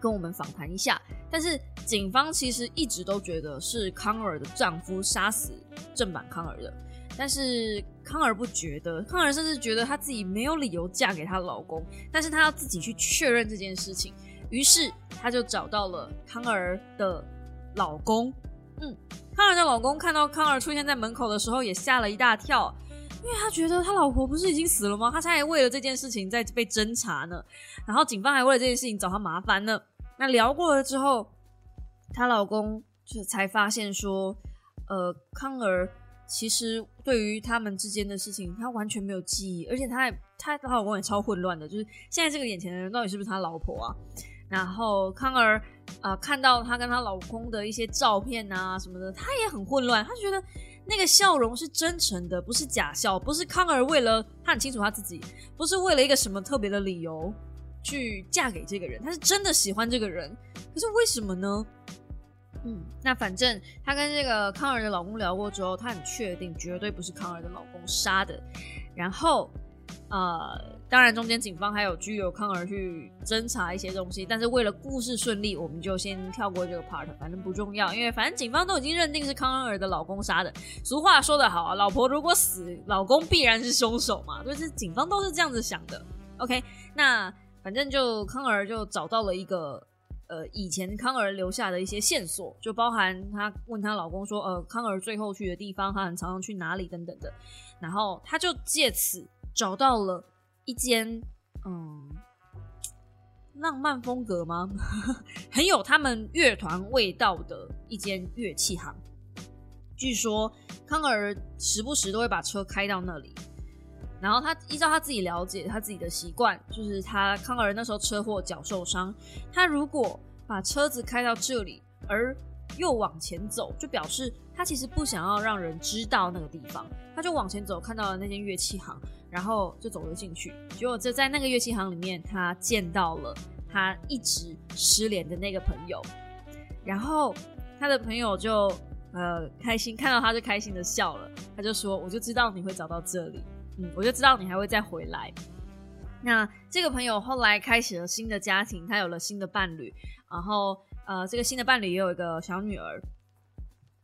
跟我们访谈一下，但是警方其实一直都觉得是康尔的丈夫杀死正版康尔的，但是康尔不觉得，康尔甚至觉得她自己没有理由嫁给她老公，但是她要自己去确认这件事情，于是她就找到了康尔的老公，嗯，康尔的老公看到康尔出现在门口的时候也吓了一大跳，因为他觉得他老婆不是已经死了吗？他才为了这件事情在被侦查呢。然后警方还为了这件事情找他麻烦呢。那聊过了之后，她老公就才发现说，呃，康儿其实对于他们之间的事情，他完全没有记忆，而且他还他她老公也超混乱的，就是现在这个眼前的人到底是不是他老婆啊？然后康儿啊看到她跟她老公的一些照片啊什么的，她也很混乱，她觉得那个笑容是真诚的，不是假笑，不是康儿为了他很清楚他自己，不是为了一个什么特别的理由。去嫁给这个人，她是真的喜欢这个人，可是为什么呢？嗯，那反正她跟这个康儿的老公聊过之后，她很确定绝对不是康儿的老公杀的。然后，呃，当然中间警方还有拘留康儿去侦查一些东西，但是为了故事顺利，我们就先跳过这个 part，反正不重要，因为反正警方都已经认定是康儿的老公杀的。俗话说得好啊，老婆如果死，老公必然是凶手嘛，就是警方都是这样子想的。OK，那。反正就康儿就找到了一个呃以前康儿留下的一些线索，就包含她问她老公说呃康儿最后去的地方，他很常常去哪里等等的，然后他就借此找到了一间嗯浪漫风格吗？很有他们乐团味道的一间乐器行。据说康儿时不时都会把车开到那里。然后他依照他自己了解他自己的习惯，就是他康尔那时候车祸脚受伤，他如果把车子开到这里，而又往前走，就表示他其实不想要让人知道那个地方，他就往前走，看到了那间乐器行，然后就走了进去。结果就在那个乐器行里面，他见到了他一直失联的那个朋友，然后他的朋友就呃开心看到他就开心的笑了，他就说：“我就知道你会找到这里。”嗯，我就知道你还会再回来。那这个朋友后来开始了新的家庭，他有了新的伴侣，然后呃，这个新的伴侣也有一个小女儿。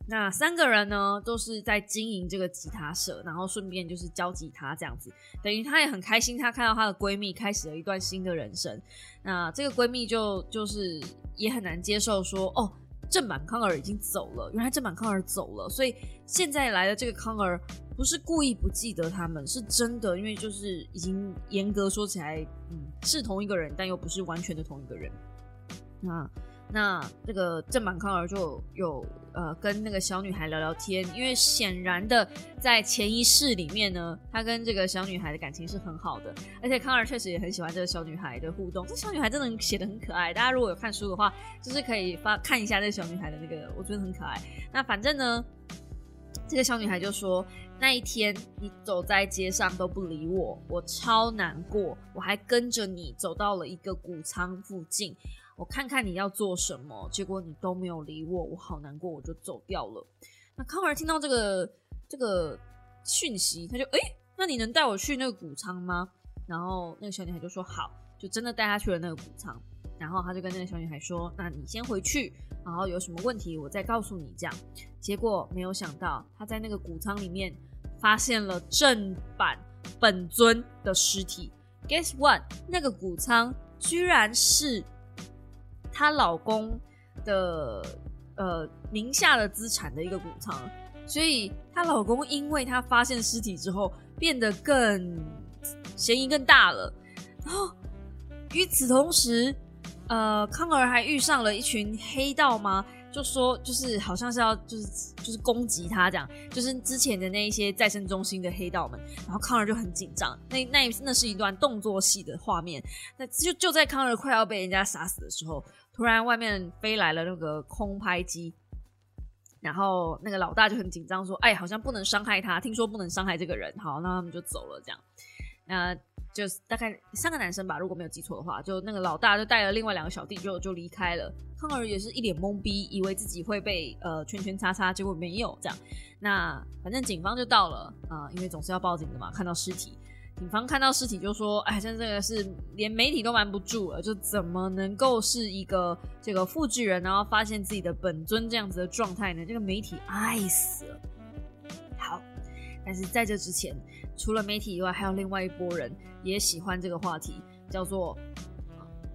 那三个人呢，都是在经营这个吉他社，然后顺便就是教吉他这样子，等于她也很开心，她看到她的闺蜜开始了一段新的人生。那这个闺蜜就就是也很难接受说，哦。正版康尔已经走了，原来正版康尔走了，所以现在来的这个康尔不是故意不记得他们，是真的，因为就是已经严格说起来，嗯，是同一个人，但又不是完全的同一个人。那那这个正版康儿就有呃跟那个小女孩聊聊天，因为显然的在前一世里面呢，他跟这个小女孩的感情是很好的，而且康儿确实也很喜欢这个小女孩的互动。这小女孩真的写的很可爱，大家如果有看书的话，就是可以发看一下这小女孩的那个，我觉得很可爱。那反正呢，这个小女孩就说。那一天，你走在街上都不理我，我超难过。我还跟着你走到了一个谷仓附近，我看看你要做什么，结果你都没有理我，我好难过，我就走掉了。那康儿听到这个这个讯息，他就哎，那你能带我去那个谷仓吗？然后那个小女孩就说好，就真的带他去了那个谷仓。然后他就跟那个小女孩说：“那你先回去，然后有什么问题我再告诉你。”这样，结果没有想到他在那个谷仓里面发现了正版本尊的尸体。Guess what？那个谷仓居然是她老公的呃名下的资产的一个谷仓，所以她老公因为她发现尸体之后变得更嫌疑更大了。然后与此同时。呃，康儿还遇上了一群黑道吗？就说就是好像是要就是就是攻击他这样，就是之前的那一些再生中心的黑道们，然后康儿就很紧张。那那那是一段动作戏的画面，那就就在康儿快要被人家杀死的时候，突然外面飞来了那个空拍机，然后那个老大就很紧张说：“哎，好像不能伤害他，听说不能伤害这个人。”好，那他们就走了这样。那就是大概三个男生吧，如果没有记错的话，就那个老大就带了另外两个小弟就就离开了。康儿也是一脸懵逼，以为自己会被呃圈圈叉叉，结果没有这样。那反正警方就到了啊，因为总是要报警的嘛。看到尸体，警方看到尸体就说：“哎，像这个是连媒体都瞒不住了，就怎么能够是一个这个复制人，然后发现自己的本尊这样子的状态呢？这个媒体爱死了。”好，但是在这之前。除了媒体以外，还有另外一拨人也喜欢这个话题，叫做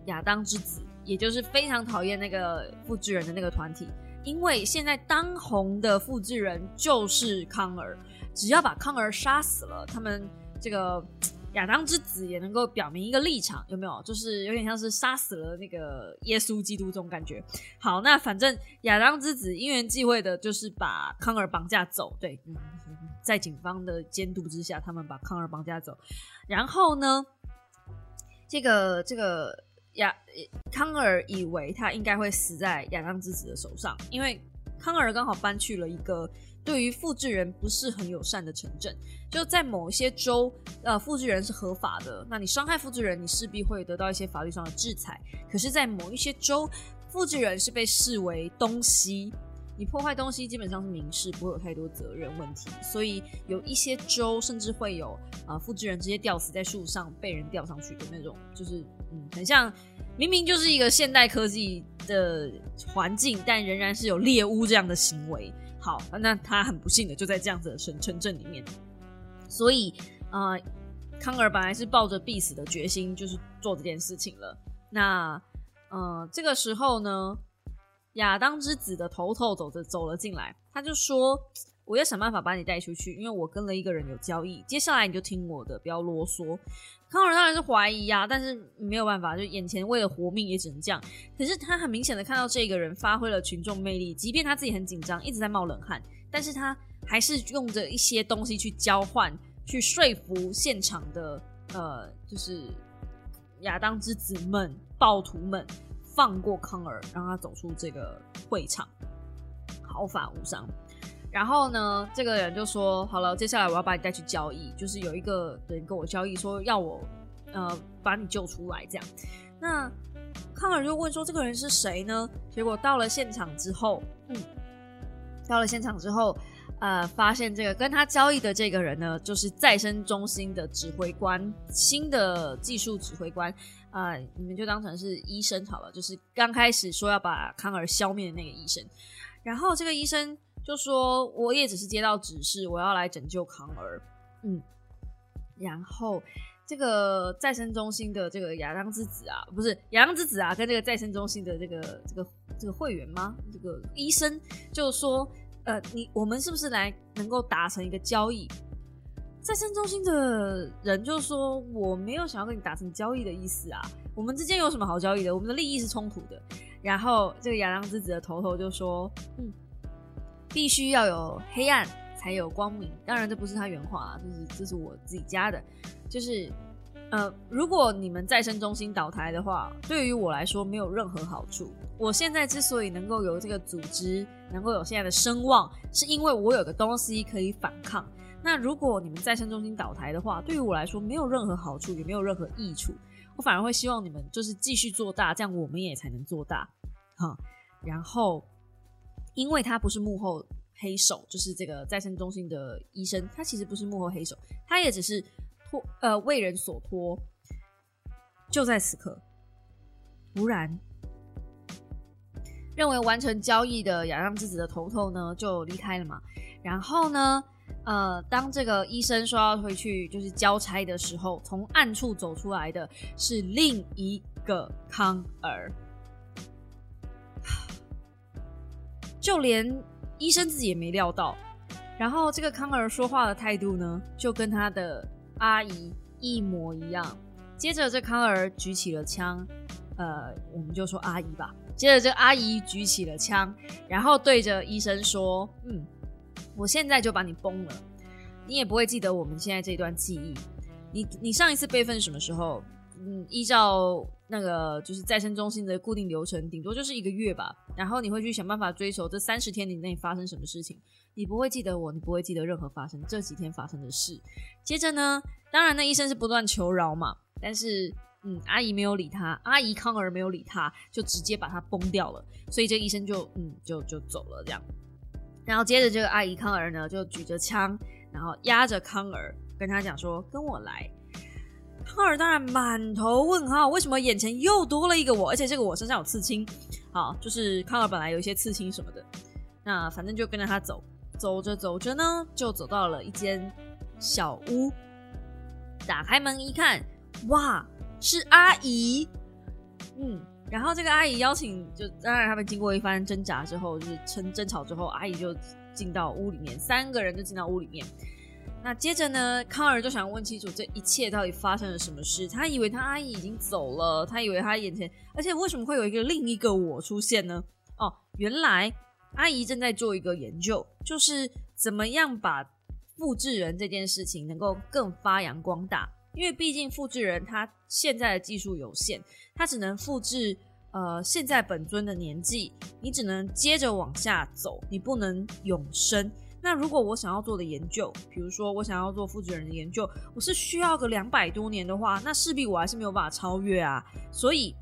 亚当之子，也就是非常讨厌那个复制人的那个团体。因为现在当红的复制人就是康儿，只要把康儿杀死了，他们这个亚当之子也能够表明一个立场，有没有？就是有点像是杀死了那个耶稣基督这种感觉。好，那反正亚当之子因缘际会的，就是把康儿绑架走。对。在警方的监督之下，他们把康儿绑架走。然后呢，这个这个亚康儿以为他应该会死在亚当之子的手上，因为康儿刚好搬去了一个对于复制人不是很友善的城镇。就在某一些州，呃，复制人是合法的，那你伤害复制人，你势必会得到一些法律上的制裁。可是，在某一些州，复制人是被视为东西。你破坏东西基本上是民事，不会有太多责任问题，所以有一些州甚至会有啊复制人直接吊死在树上被人吊上去的那种，就是嗯很像明明就是一个现代科技的环境，但仍然是有猎巫这样的行为。好，那他很不幸的就在这样子的城城镇里面，所以啊康尔本来是抱着必死的决心，就是做这件事情了。那呃这个时候呢？亚当之子的头头走着走了进来，他就说：“我要想办法把你带出去，因为我跟了一个人有交易。接下来你就听我的，不要啰嗦。”康尔当然是怀疑呀，但是没有办法，就眼前为了活命也只能这样。可是他很明显的看到这个人发挥了群众魅力，即便他自己很紧张，一直在冒冷汗，但是他还是用着一些东西去交换，去说服现场的呃，就是亚当之子们、暴徒们。放过康尔，让他走出这个会场，毫发无伤。然后呢，这个人就说：“好了，接下来我要把你带去交易，就是有一个人跟我交易，说要我呃把你救出来。”这样，那康尔就问说：“这个人是谁呢？”结果到了现场之后，嗯，到了现场之后，呃，发现这个跟他交易的这个人呢，就是再生中心的指挥官，新的技术指挥官。啊，你们就当成是医生好了，就是刚开始说要把康儿消灭的那个医生。然后这个医生就说：“我也只是接到指示，我要来拯救康儿。”嗯，然后这个再生中心的这个亚当之子啊，不是亚当之子啊，跟这个再生中心的这个这个这个会员吗？这个医生就说：“呃，你我们是不是来能够达成一个交易？”再生中心的人就说：“我没有想要跟你达成交易的意思啊，我们之间有什么好交易的？我们的利益是冲突的。”然后这个亚当之子的头头就说：“嗯，必须要有黑暗才有光明。”当然，这不是他原话，啊，就是这是我自己加的。就是呃，如果你们再生中心倒台的话，对于我来说没有任何好处。我现在之所以能够有这个组织，能够有现在的声望，是因为我有个东西可以反抗。那如果你们再生中心倒台的话，对于我来说没有任何好处，也没有任何益处。我反而会希望你们就是继续做大，这样我们也才能做大，哈。然后，因为他不是幕后黑手，就是这个再生中心的医生，他其实不是幕后黑手，他也只是托呃为人所托。就在此刻，突然，认为完成交易的亚当之子的头头呢就离开了嘛，然后呢？呃，当这个医生说要回去就是交差的时候，从暗处走出来的是另一个康儿，就连医生自己也没料到。然后这个康儿说话的态度呢，就跟他的阿姨一模一样。接着这康儿举起了枪，呃，我们就说阿姨吧。接着这阿姨举起了枪，然后对着医生说：“嗯。”我现在就把你崩了，你也不会记得我们现在这段记忆。你你上一次备份什么时候？嗯，依照那个就是再生中心的固定流程，顶多就是一个月吧。然后你会去想办法追求这三十天以内发生什么事情。你不会记得我，你不会记得任何发生这几天发生的事。接着呢，当然那医生是不断求饶嘛，但是嗯，阿姨没有理他，阿姨康儿没有理他，就直接把他崩掉了。所以这医生就嗯就就走了这样。然后接着，这个阿姨康儿呢，就举着枪，然后压着康儿，跟他讲说：“跟我来。”康儿当然满头问号，为什么眼前又多了一个我？而且这个我身上有刺青，好，就是康儿本来有一些刺青什么的。那反正就跟着他走，走着走着呢，就走到了一间小屋。打开门一看，哇，是阿姨。嗯。然后这个阿姨邀请，就当然他们经过一番挣扎之后，就是争争吵之后，阿姨就进到屋里面，三个人就进到屋里面。那接着呢，康儿就想问清楚这一切到底发生了什么事。他以为他阿姨已经走了，他以为他眼前，而且为什么会有一个另一个我出现呢？哦，原来阿姨正在做一个研究，就是怎么样把复制人这件事情能够更发扬光大。因为毕竟复制人他现在的技术有限，他只能复制呃现在本尊的年纪，你只能接着往下走，你不能永生。那如果我想要做的研究，比如说我想要做复制人的研究，我是需要个两百多年的话，那势必我还是没有办法超越啊。所以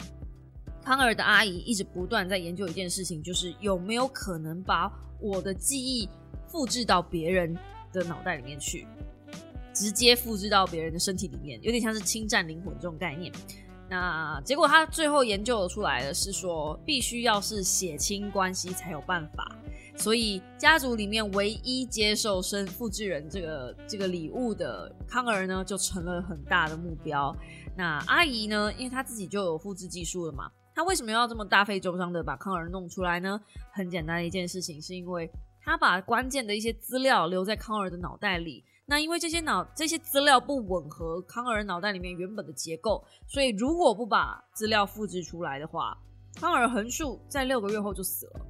康尔的阿姨一直不断在研究一件事情，就是有没有可能把我的记忆复制到别人的脑袋里面去。直接复制到别人的身体里面，有点像是侵占灵魂这种概念。那结果他最后研究出来的是说，必须要是血亲关系才有办法。所以家族里面唯一接受生复制人这个这个礼物的康儿呢，就成了很大的目标。那阿姨呢，因为她自己就有复制技术了嘛，她为什么要这么大费周章的把康儿弄出来呢？很简单的一件事情，是因为他把关键的一些资料留在康儿的脑袋里。那因为这些脑这些资料不吻合康尔脑袋里面原本的结构，所以如果不把资料复制出来的话，康尔横竖在六个月后就死了，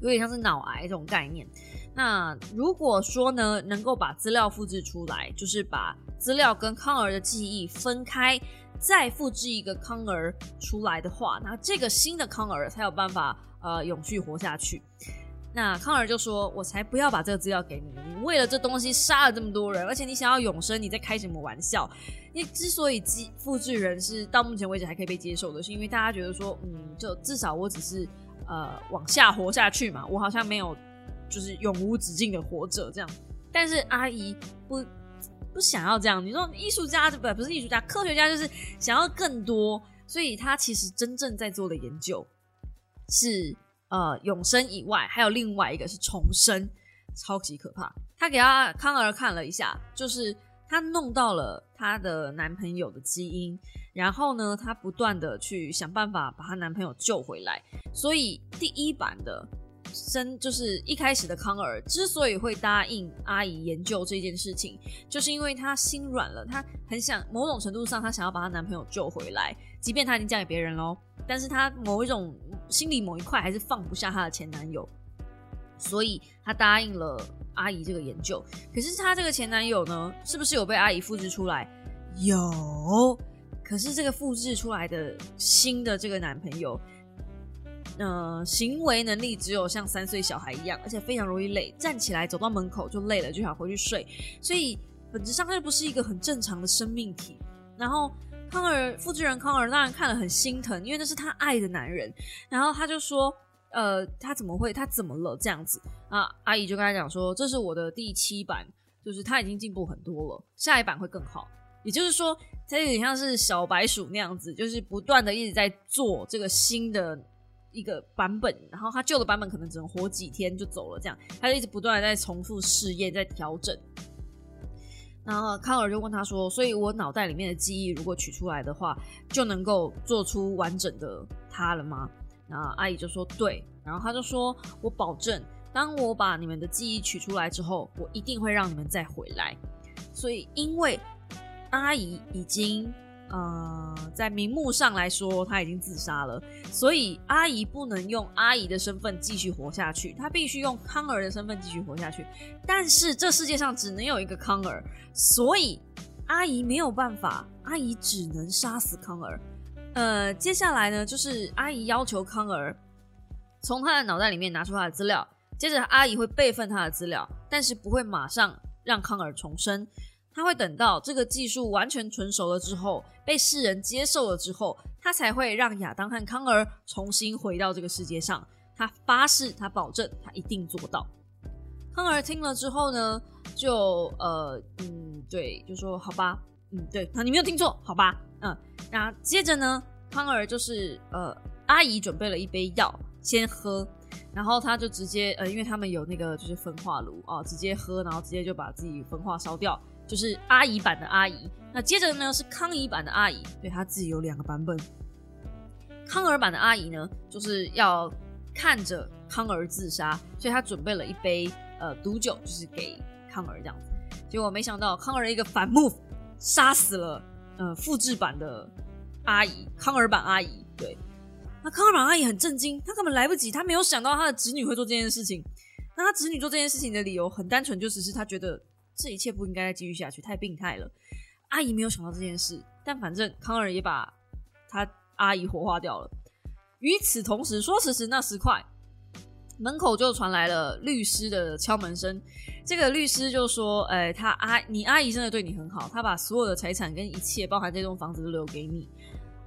有点像是脑癌这种概念。那如果说呢，能够把资料复制出来，就是把资料跟康儿的记忆分开，再复制一个康儿出来的话，那这个新的康儿才有办法呃永续活下去。那康尔就说：“我才不要把这个资料给你！你为了这东西杀了这么多人，而且你想要永生，你在开什么玩笑？你之所以机复制人是到目前为止还可以被接受的，是因为大家觉得说，嗯，就至少我只是呃往下活下去嘛，我好像没有就是永无止境的活着这样。但是阿姨不不想要这样，你说艺术家不不是艺术家，科学家就是想要更多，所以他其实真正在做的研究是。”呃，永生以外，还有另外一个是重生，超级可怕。她给她康儿看了一下，就是她弄到了她的男朋友的基因，然后呢，她不断的去想办法把她男朋友救回来。所以第一版的生就是一开始的康儿之所以会答应阿姨研究这件事情，就是因为她心软了，她很想某种程度上，她想要把她男朋友救回来，即便她已经嫁给别人喽，但是她某一种心里某一块还是放不下她的前男友，所以她答应了阿姨这个研究。可是她这个前男友呢，是不是有被阿姨复制出来？有，可是这个复制出来的新的这个男朋友。呃，行为能力只有像三岁小孩一样，而且非常容易累，站起来走到门口就累了，就想回去睡。所以本质上他就不是一个很正常的生命体。然后康尔复制人康尔当然看了很心疼，因为那是他爱的男人。然后他就说：“呃，他怎么会？他怎么了？这样子？”啊，阿姨就跟他讲说：“这是我的第七版，就是他已经进步很多了，下一版会更好。也就是说，他有点像是小白鼠那样子，就是不断的一直在做这个新的。”一个版本，然后他旧的版本可能只能活几天就走了，这样他就一直不断的在重复试验，在调整。然后康尔就问他说：“所以我脑袋里面的记忆如果取出来的话，就能够做出完整的他了吗？”那阿姨就说：“对。”然后他就说：“我保证，当我把你们的记忆取出来之后，我一定会让你们再回来。”所以因为阿姨已经。呃，在名目上来说，他已经自杀了，所以阿姨不能用阿姨的身份继续活下去，她必须用康儿的身份继续活下去。但是这世界上只能有一个康儿，所以阿姨没有办法，阿姨只能杀死康儿。呃，接下来呢，就是阿姨要求康儿从他的脑袋里面拿出他的资料，接着阿姨会备份他的资料，但是不会马上让康儿重生。他会等到这个技术完全纯熟了之后，被世人接受了之后，他才会让亚当和康儿重新回到这个世界上。他发誓，他保证，他一定做到。康儿听了之后呢，就呃嗯，对，就说好吧，嗯，对，那你没有听错，好吧，嗯，那接着呢，康儿就是呃，阿姨准备了一杯药，先喝，然后他就直接呃，因为他们有那个就是焚化炉啊，直接喝，然后直接就把自己焚化烧掉。就是阿姨版的阿姨，那接着呢是康姨版的阿姨，对她自己有两个版本。康儿版的阿姨呢，就是要看着康儿自杀，所以她准备了一杯呃毒酒，就是给康儿这样子。结果没想到康儿一个反 move，杀死了呃复制版的阿姨，康儿版阿姨。对，那康儿版阿姨很震惊，她根本来不及，她没有想到她的侄女会做这件事情。那她侄女做这件事情的理由很单纯，就只是她觉得。这一切不应该再继续下去，太病态了。阿姨没有想到这件事，但反正康儿也把他阿姨火化掉了。与此同时，说时迟那时快，门口就传来了律师的敲门声。这个律师就说：“哎，他阿你阿姨真的对你很好，他把所有的财产跟一切，包含这栋房子都留给你。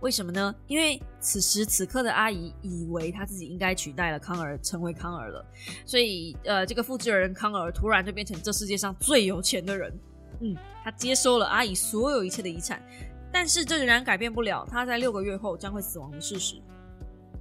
为什么呢？因为此时此刻的阿姨以为她自己应该取代了康儿，成为康儿了。所以，呃，这个复制人康儿突然就变成这世界上最有钱的人。嗯，他接收了阿姨所有一切的遗产，但是这仍然改变不了他在六个月后将会死亡的事实。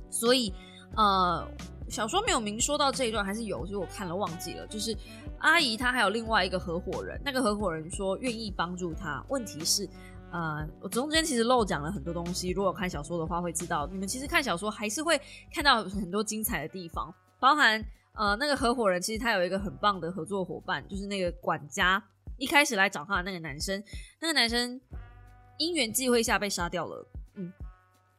所以，呃，小说没有明说到这一段，还是有，就是我看了忘记了。就是阿姨她还有另外一个合伙人，那个合伙人说愿意帮助他，问题是。呃，我中间其实漏讲了很多东西。如果看小说的话，会知道你们其实看小说还是会看到很多精彩的地方，包含呃那个合伙人其实他有一个很棒的合作伙伴，就是那个管家一开始来找他的那个男生，那个男生因缘际会下被杀掉了，嗯，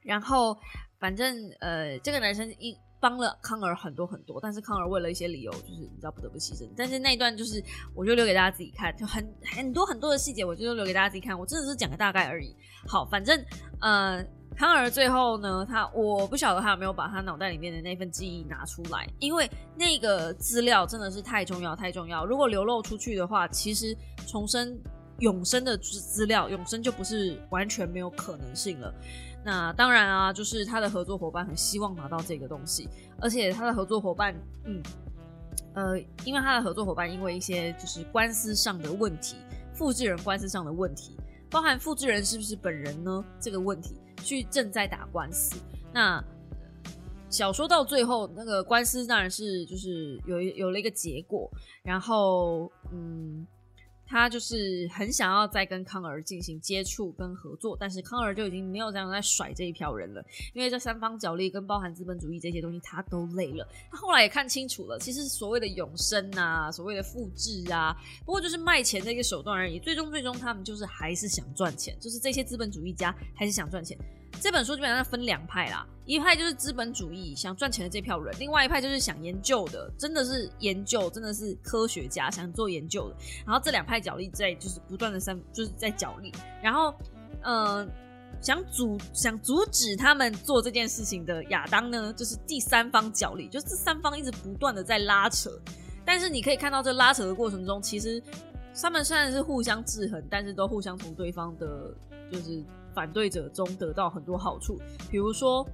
然后反正呃这个男生一。帮了康儿很多很多，但是康儿为了一些理由，就是你知道不得不牺牲。但是那一段就是，我就留给大家自己看，就很很多很多的细节，我就留给大家自己看。我真的是讲个大概而已。好，反正呃，康儿最后呢，他我不晓得他有没有把他脑袋里面的那份记忆拿出来，因为那个资料真的是太重要太重要。如果流露出去的话，其实重生永生的资料，永生就不是完全没有可能性了。那当然啊，就是他的合作伙伴很希望拿到这个东西，而且他的合作伙伴，嗯，呃，因为他的合作伙伴因为一些就是官司上的问题，复制人官司上的问题，包含复制人是不是本人呢这个问题，去正在打官司。那小说到最后，那个官司当然是就是有有了一个结果，然后嗯。他就是很想要再跟康儿进行接触跟合作，但是康儿就已经没有这样在甩这一票人了，因为这三方角力跟包含资本主义这些东西，他都累了。他后来也看清楚了，其实所谓的永生啊，所谓的复制啊，不过就是卖钱的一个手段而已。最终，最终他们就是还是想赚钱，就是这些资本主义家还是想赚钱。这本书基本上分两派啦，一派就是资本主义想赚钱的这票人，另外一派就是想研究的，真的是研究，真的是科学家想做研究的。然后这两派角力在就是不断的三就是在角力，然后呃想阻想阻止他们做这件事情的亚当呢，就是第三方角力，就是这三方一直不断的在拉扯。但是你可以看到这拉扯的过程中，其实他们虽然是互相制衡，但是都互相从对方的就是。反对者中得到很多好处，比如说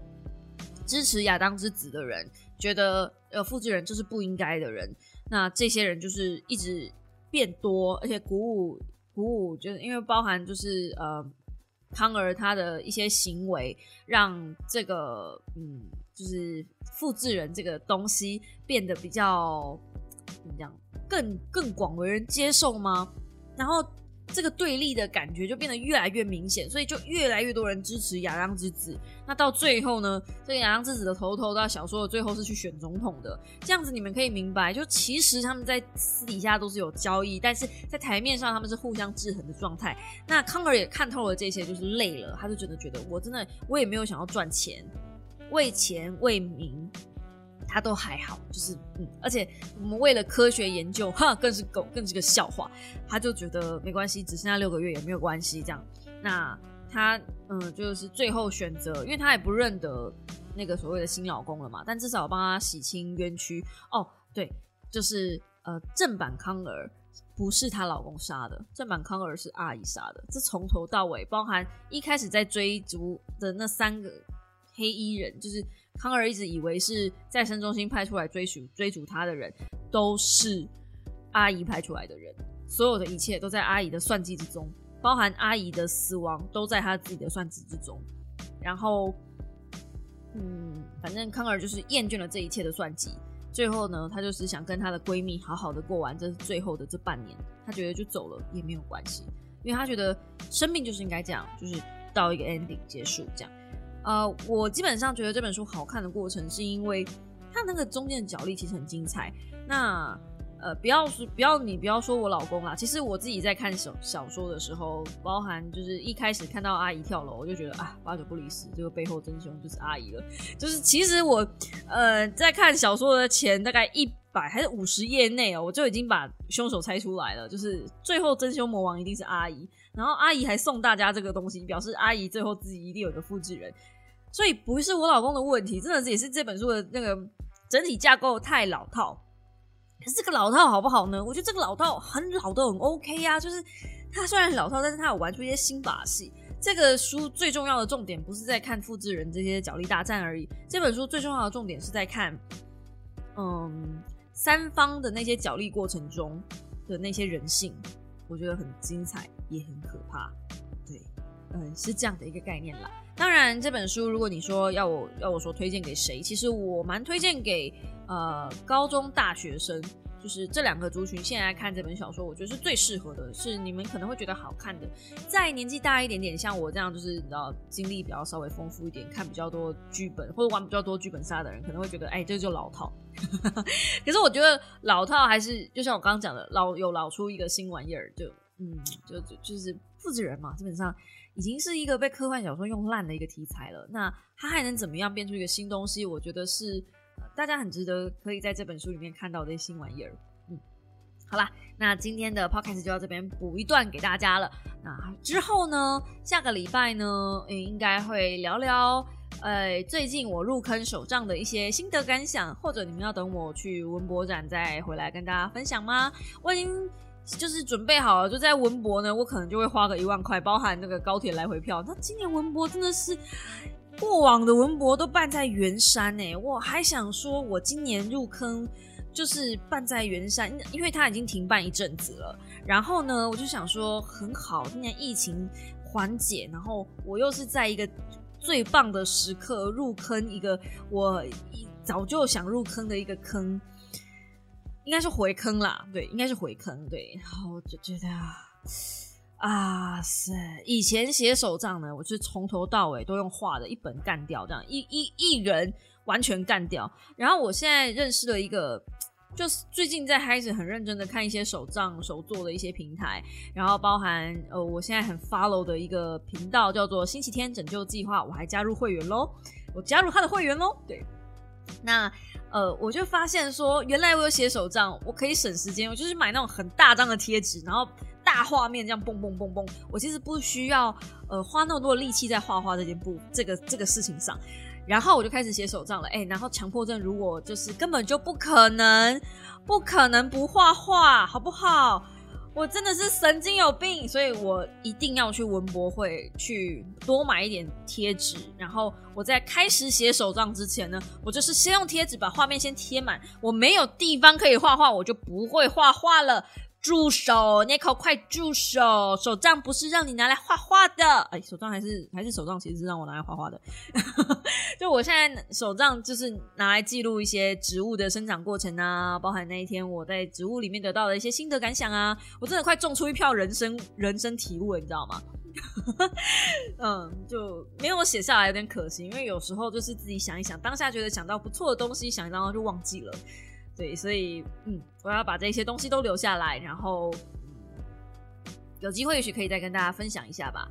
支持亚当之子的人觉得呃复制人就是不应该的人，那这些人就是一直变多，而且鼓舞鼓舞，就是因为包含就是呃康儿他的一些行为，让这个嗯就是复制人这个东西变得比较怎么讲更更广为人接受吗？然后。这个对立的感觉就变得越来越明显，所以就越来越多人支持亚当之子。那到最后呢，这个亚当之子的头头到小说的最后是去选总统的。这样子你们可以明白，就其实他们在私底下都是有交易，但是在台面上他们是互相制衡的状态。那康尔也看透了这些，就是累了，他就真的觉得我真的我也没有想要赚钱，为钱为名。他都还好，就是嗯，而且我们为了科学研究，哈，更是狗，更是个笑话。他就觉得没关系，只剩下六个月也没有关系，这样。那他嗯，就是最后选择，因为他也不认得那个所谓的新老公了嘛，但至少帮他洗清冤屈。哦，对，就是呃，正版康儿不是她老公杀的，正版康儿是阿姨杀的。这从头到尾，包含一开始在追逐的那三个黑衣人，就是。康儿一直以为是再生中心派出来追寻追逐他的人，都是阿姨派出来的人。所有的一切都在阿姨的算计之中，包含阿姨的死亡都在他自己的算计之中。然后，嗯，反正康儿就是厌倦了这一切的算计。最后呢，她就是想跟她的闺蜜好好的过完这最后的这半年。她觉得就走了也没有关系，因为她觉得生命就是应该这样，就是到一个 ending 结束这样。呃，我基本上觉得这本书好看的过程，是因为它那个中间的角力其实很精彩。那呃，不要说不要你不要说我老公啦，其实我自己在看小小说的时候，包含就是一开始看到阿姨跳楼，我就觉得啊，八九不离十，这个背后真凶就是阿姨了。就是其实我呃在看小说的前大概一百还是五十页内哦，我就已经把凶手猜出来了，就是最后真凶魔王一定是阿姨。然后阿姨还送大家这个东西，表示阿姨最后自己一定有个复制人，所以不是我老公的问题，真的是也是这本书的那个整体架构太老套。可是这个老套好不好呢？我觉得这个老套很老的很 OK 啊，就是它虽然老套，但是它有玩出一些新把戏。这个书最重要的重点不是在看复制人这些角力大战而已，这本书最重要的重点是在看，嗯，三方的那些角力过程中的那些人性。我觉得很精彩，也很可怕，嗯，是这样的一个概念啦。当然，这本书如果你说要我要我说推荐给谁，其实我蛮推荐给呃高中大学生，就是这两个族群。现在看这本小说，我觉得是最适合的，是你们可能会觉得好看的。再年纪大一点点，像我这样，就是你知道经历比较稍微丰富一点，看比较多剧本或者玩比较多剧本杀的人，可能会觉得，哎，这就老套。可是我觉得老套还是就像我刚刚讲的，老有老出一个新玩意儿，就嗯，就就就是复制人嘛，基本上已经是一个被科幻小说用烂的一个题材了。那它还能怎么样变出一个新东西？我觉得是大家很值得可以在这本书里面看到的新玩意儿。嗯，好啦，那今天的 podcast 就到这边补一段给大家了。那之后呢，下个礼拜呢，应该会聊聊。呃，最近我入坑手账的一些心得感想，或者你们要等我去文博展再回来跟大家分享吗？我已经就是准备好了，就在文博呢，我可能就会花个一万块，包含那个高铁来回票。那今年文博真的是过往的文博都办在圆山呢，我还想说，我今年入坑就是办在圆山，因为它已经停办一阵子了。然后呢，我就想说很好，今年疫情缓解，然后我又是在一个。最棒的时刻入坑一个我早就想入坑的一个坑，应该是回坑啦，对，应该是回坑，对。然后我就觉得啊啊，塞，以前写手账呢，我是从头到尾都用画的，一本干掉，这样一一一人完全干掉。然后我现在认识了一个。就是最近在开始很认真的看一些手账手做的一些平台，然后包含呃我现在很 follow 的一个频道叫做星期天拯救计划，我还加入会员喽，我加入他的会员喽。对，那呃我就发现说，原来我有写手账，我可以省时间，我就是买那种很大张的贴纸，然后大画面这样蹦蹦蹦蹦，我其实不需要呃花那么多力气在画画这件不这个这个事情上。然后我就开始写手账了，哎，然后强迫症如果就是根本就不可能，不可能不画画，好不好？我真的是神经有病，所以我一定要去文博会去多买一点贴纸。然后我在开始写手账之前呢，我就是先用贴纸把画面先贴满。我没有地方可以画画，我就不会画画了。住手 n i c o 快住手！手账不是让你拿来画画的。哎，手账还是还是手账，其实是让我拿来画画的。就我现在手账就是拿来记录一些植物的生长过程啊，包含那一天我在植物里面得到的一些心得感想啊。我真的快种出一票人生人生体悟了，你知道吗？嗯，就没有写下来有点可惜，因为有时候就是自己想一想，当下觉得想到不错的东西，想一想就忘记了。对，所以嗯，我要把这些东西都留下来，然后有机会也许可以再跟大家分享一下吧。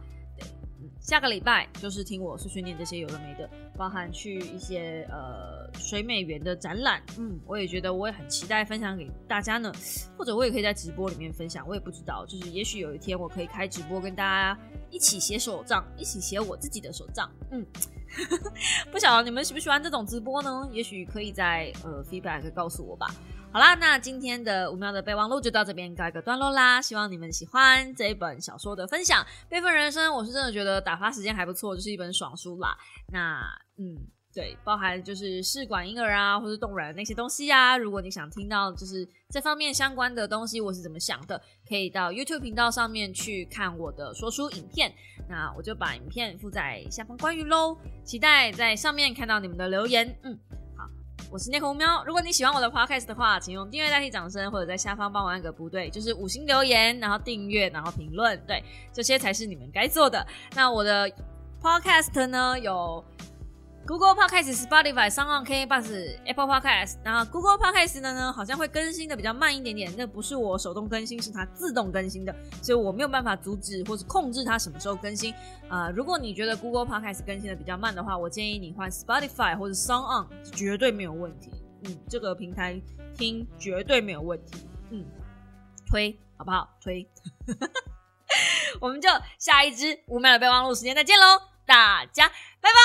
对，下个礼拜就是听我碎碎念这些有的没的，包含去一些呃水美园的展览，嗯，我也觉得我也很期待分享给大家呢，或者我也可以在直播里面分享，我也不知道，就是也许有一天我可以开直播跟大家一起写手账，一起写我自己的手账，嗯。不晓得你们喜不喜欢这种直播呢？也许可以在呃 feedback 告诉我吧。好啦，那今天的五秒的备忘录就到这边告一个段落啦。希望你们喜欢这一本小说的分享，《备份人生》，我是真的觉得打发时间还不错，就是一本爽书啦。那嗯。对，包含就是试管婴儿啊，或者冻卵那些东西啊。如果你想听到就是这方面相关的东西，我是怎么想的，可以到 YouTube 频道上面去看我的说书影片。那我就把影片附在下方关于喽，期待在上面看到你们的留言。嗯，我是念红喵。如果你喜欢我的 Podcast 的话，请用订阅代替掌声，或者在下方帮我按个不对，就是五星留言，然后订阅，然后评论，对，这些才是你们该做的。那我的 Podcast 呢有。Google Podcast、Spotify、s o n K Bus、Apple Podcast，然后 Google Podcast 的呢，好像会更新的比较慢一点点。那不是我手动更新，是它自动更新的，所以我没有办法阻止或是控制它什么时候更新。啊，如果你觉得 Google Podcast 更新的比较慢的话，我建议你换 Spotify 或者 s o n On，绝对没有问题。嗯，这个平台听绝对没有问题。嗯，推好不好？推，我们就下一支五秒的备忘录时间再见喽，大家拜拜。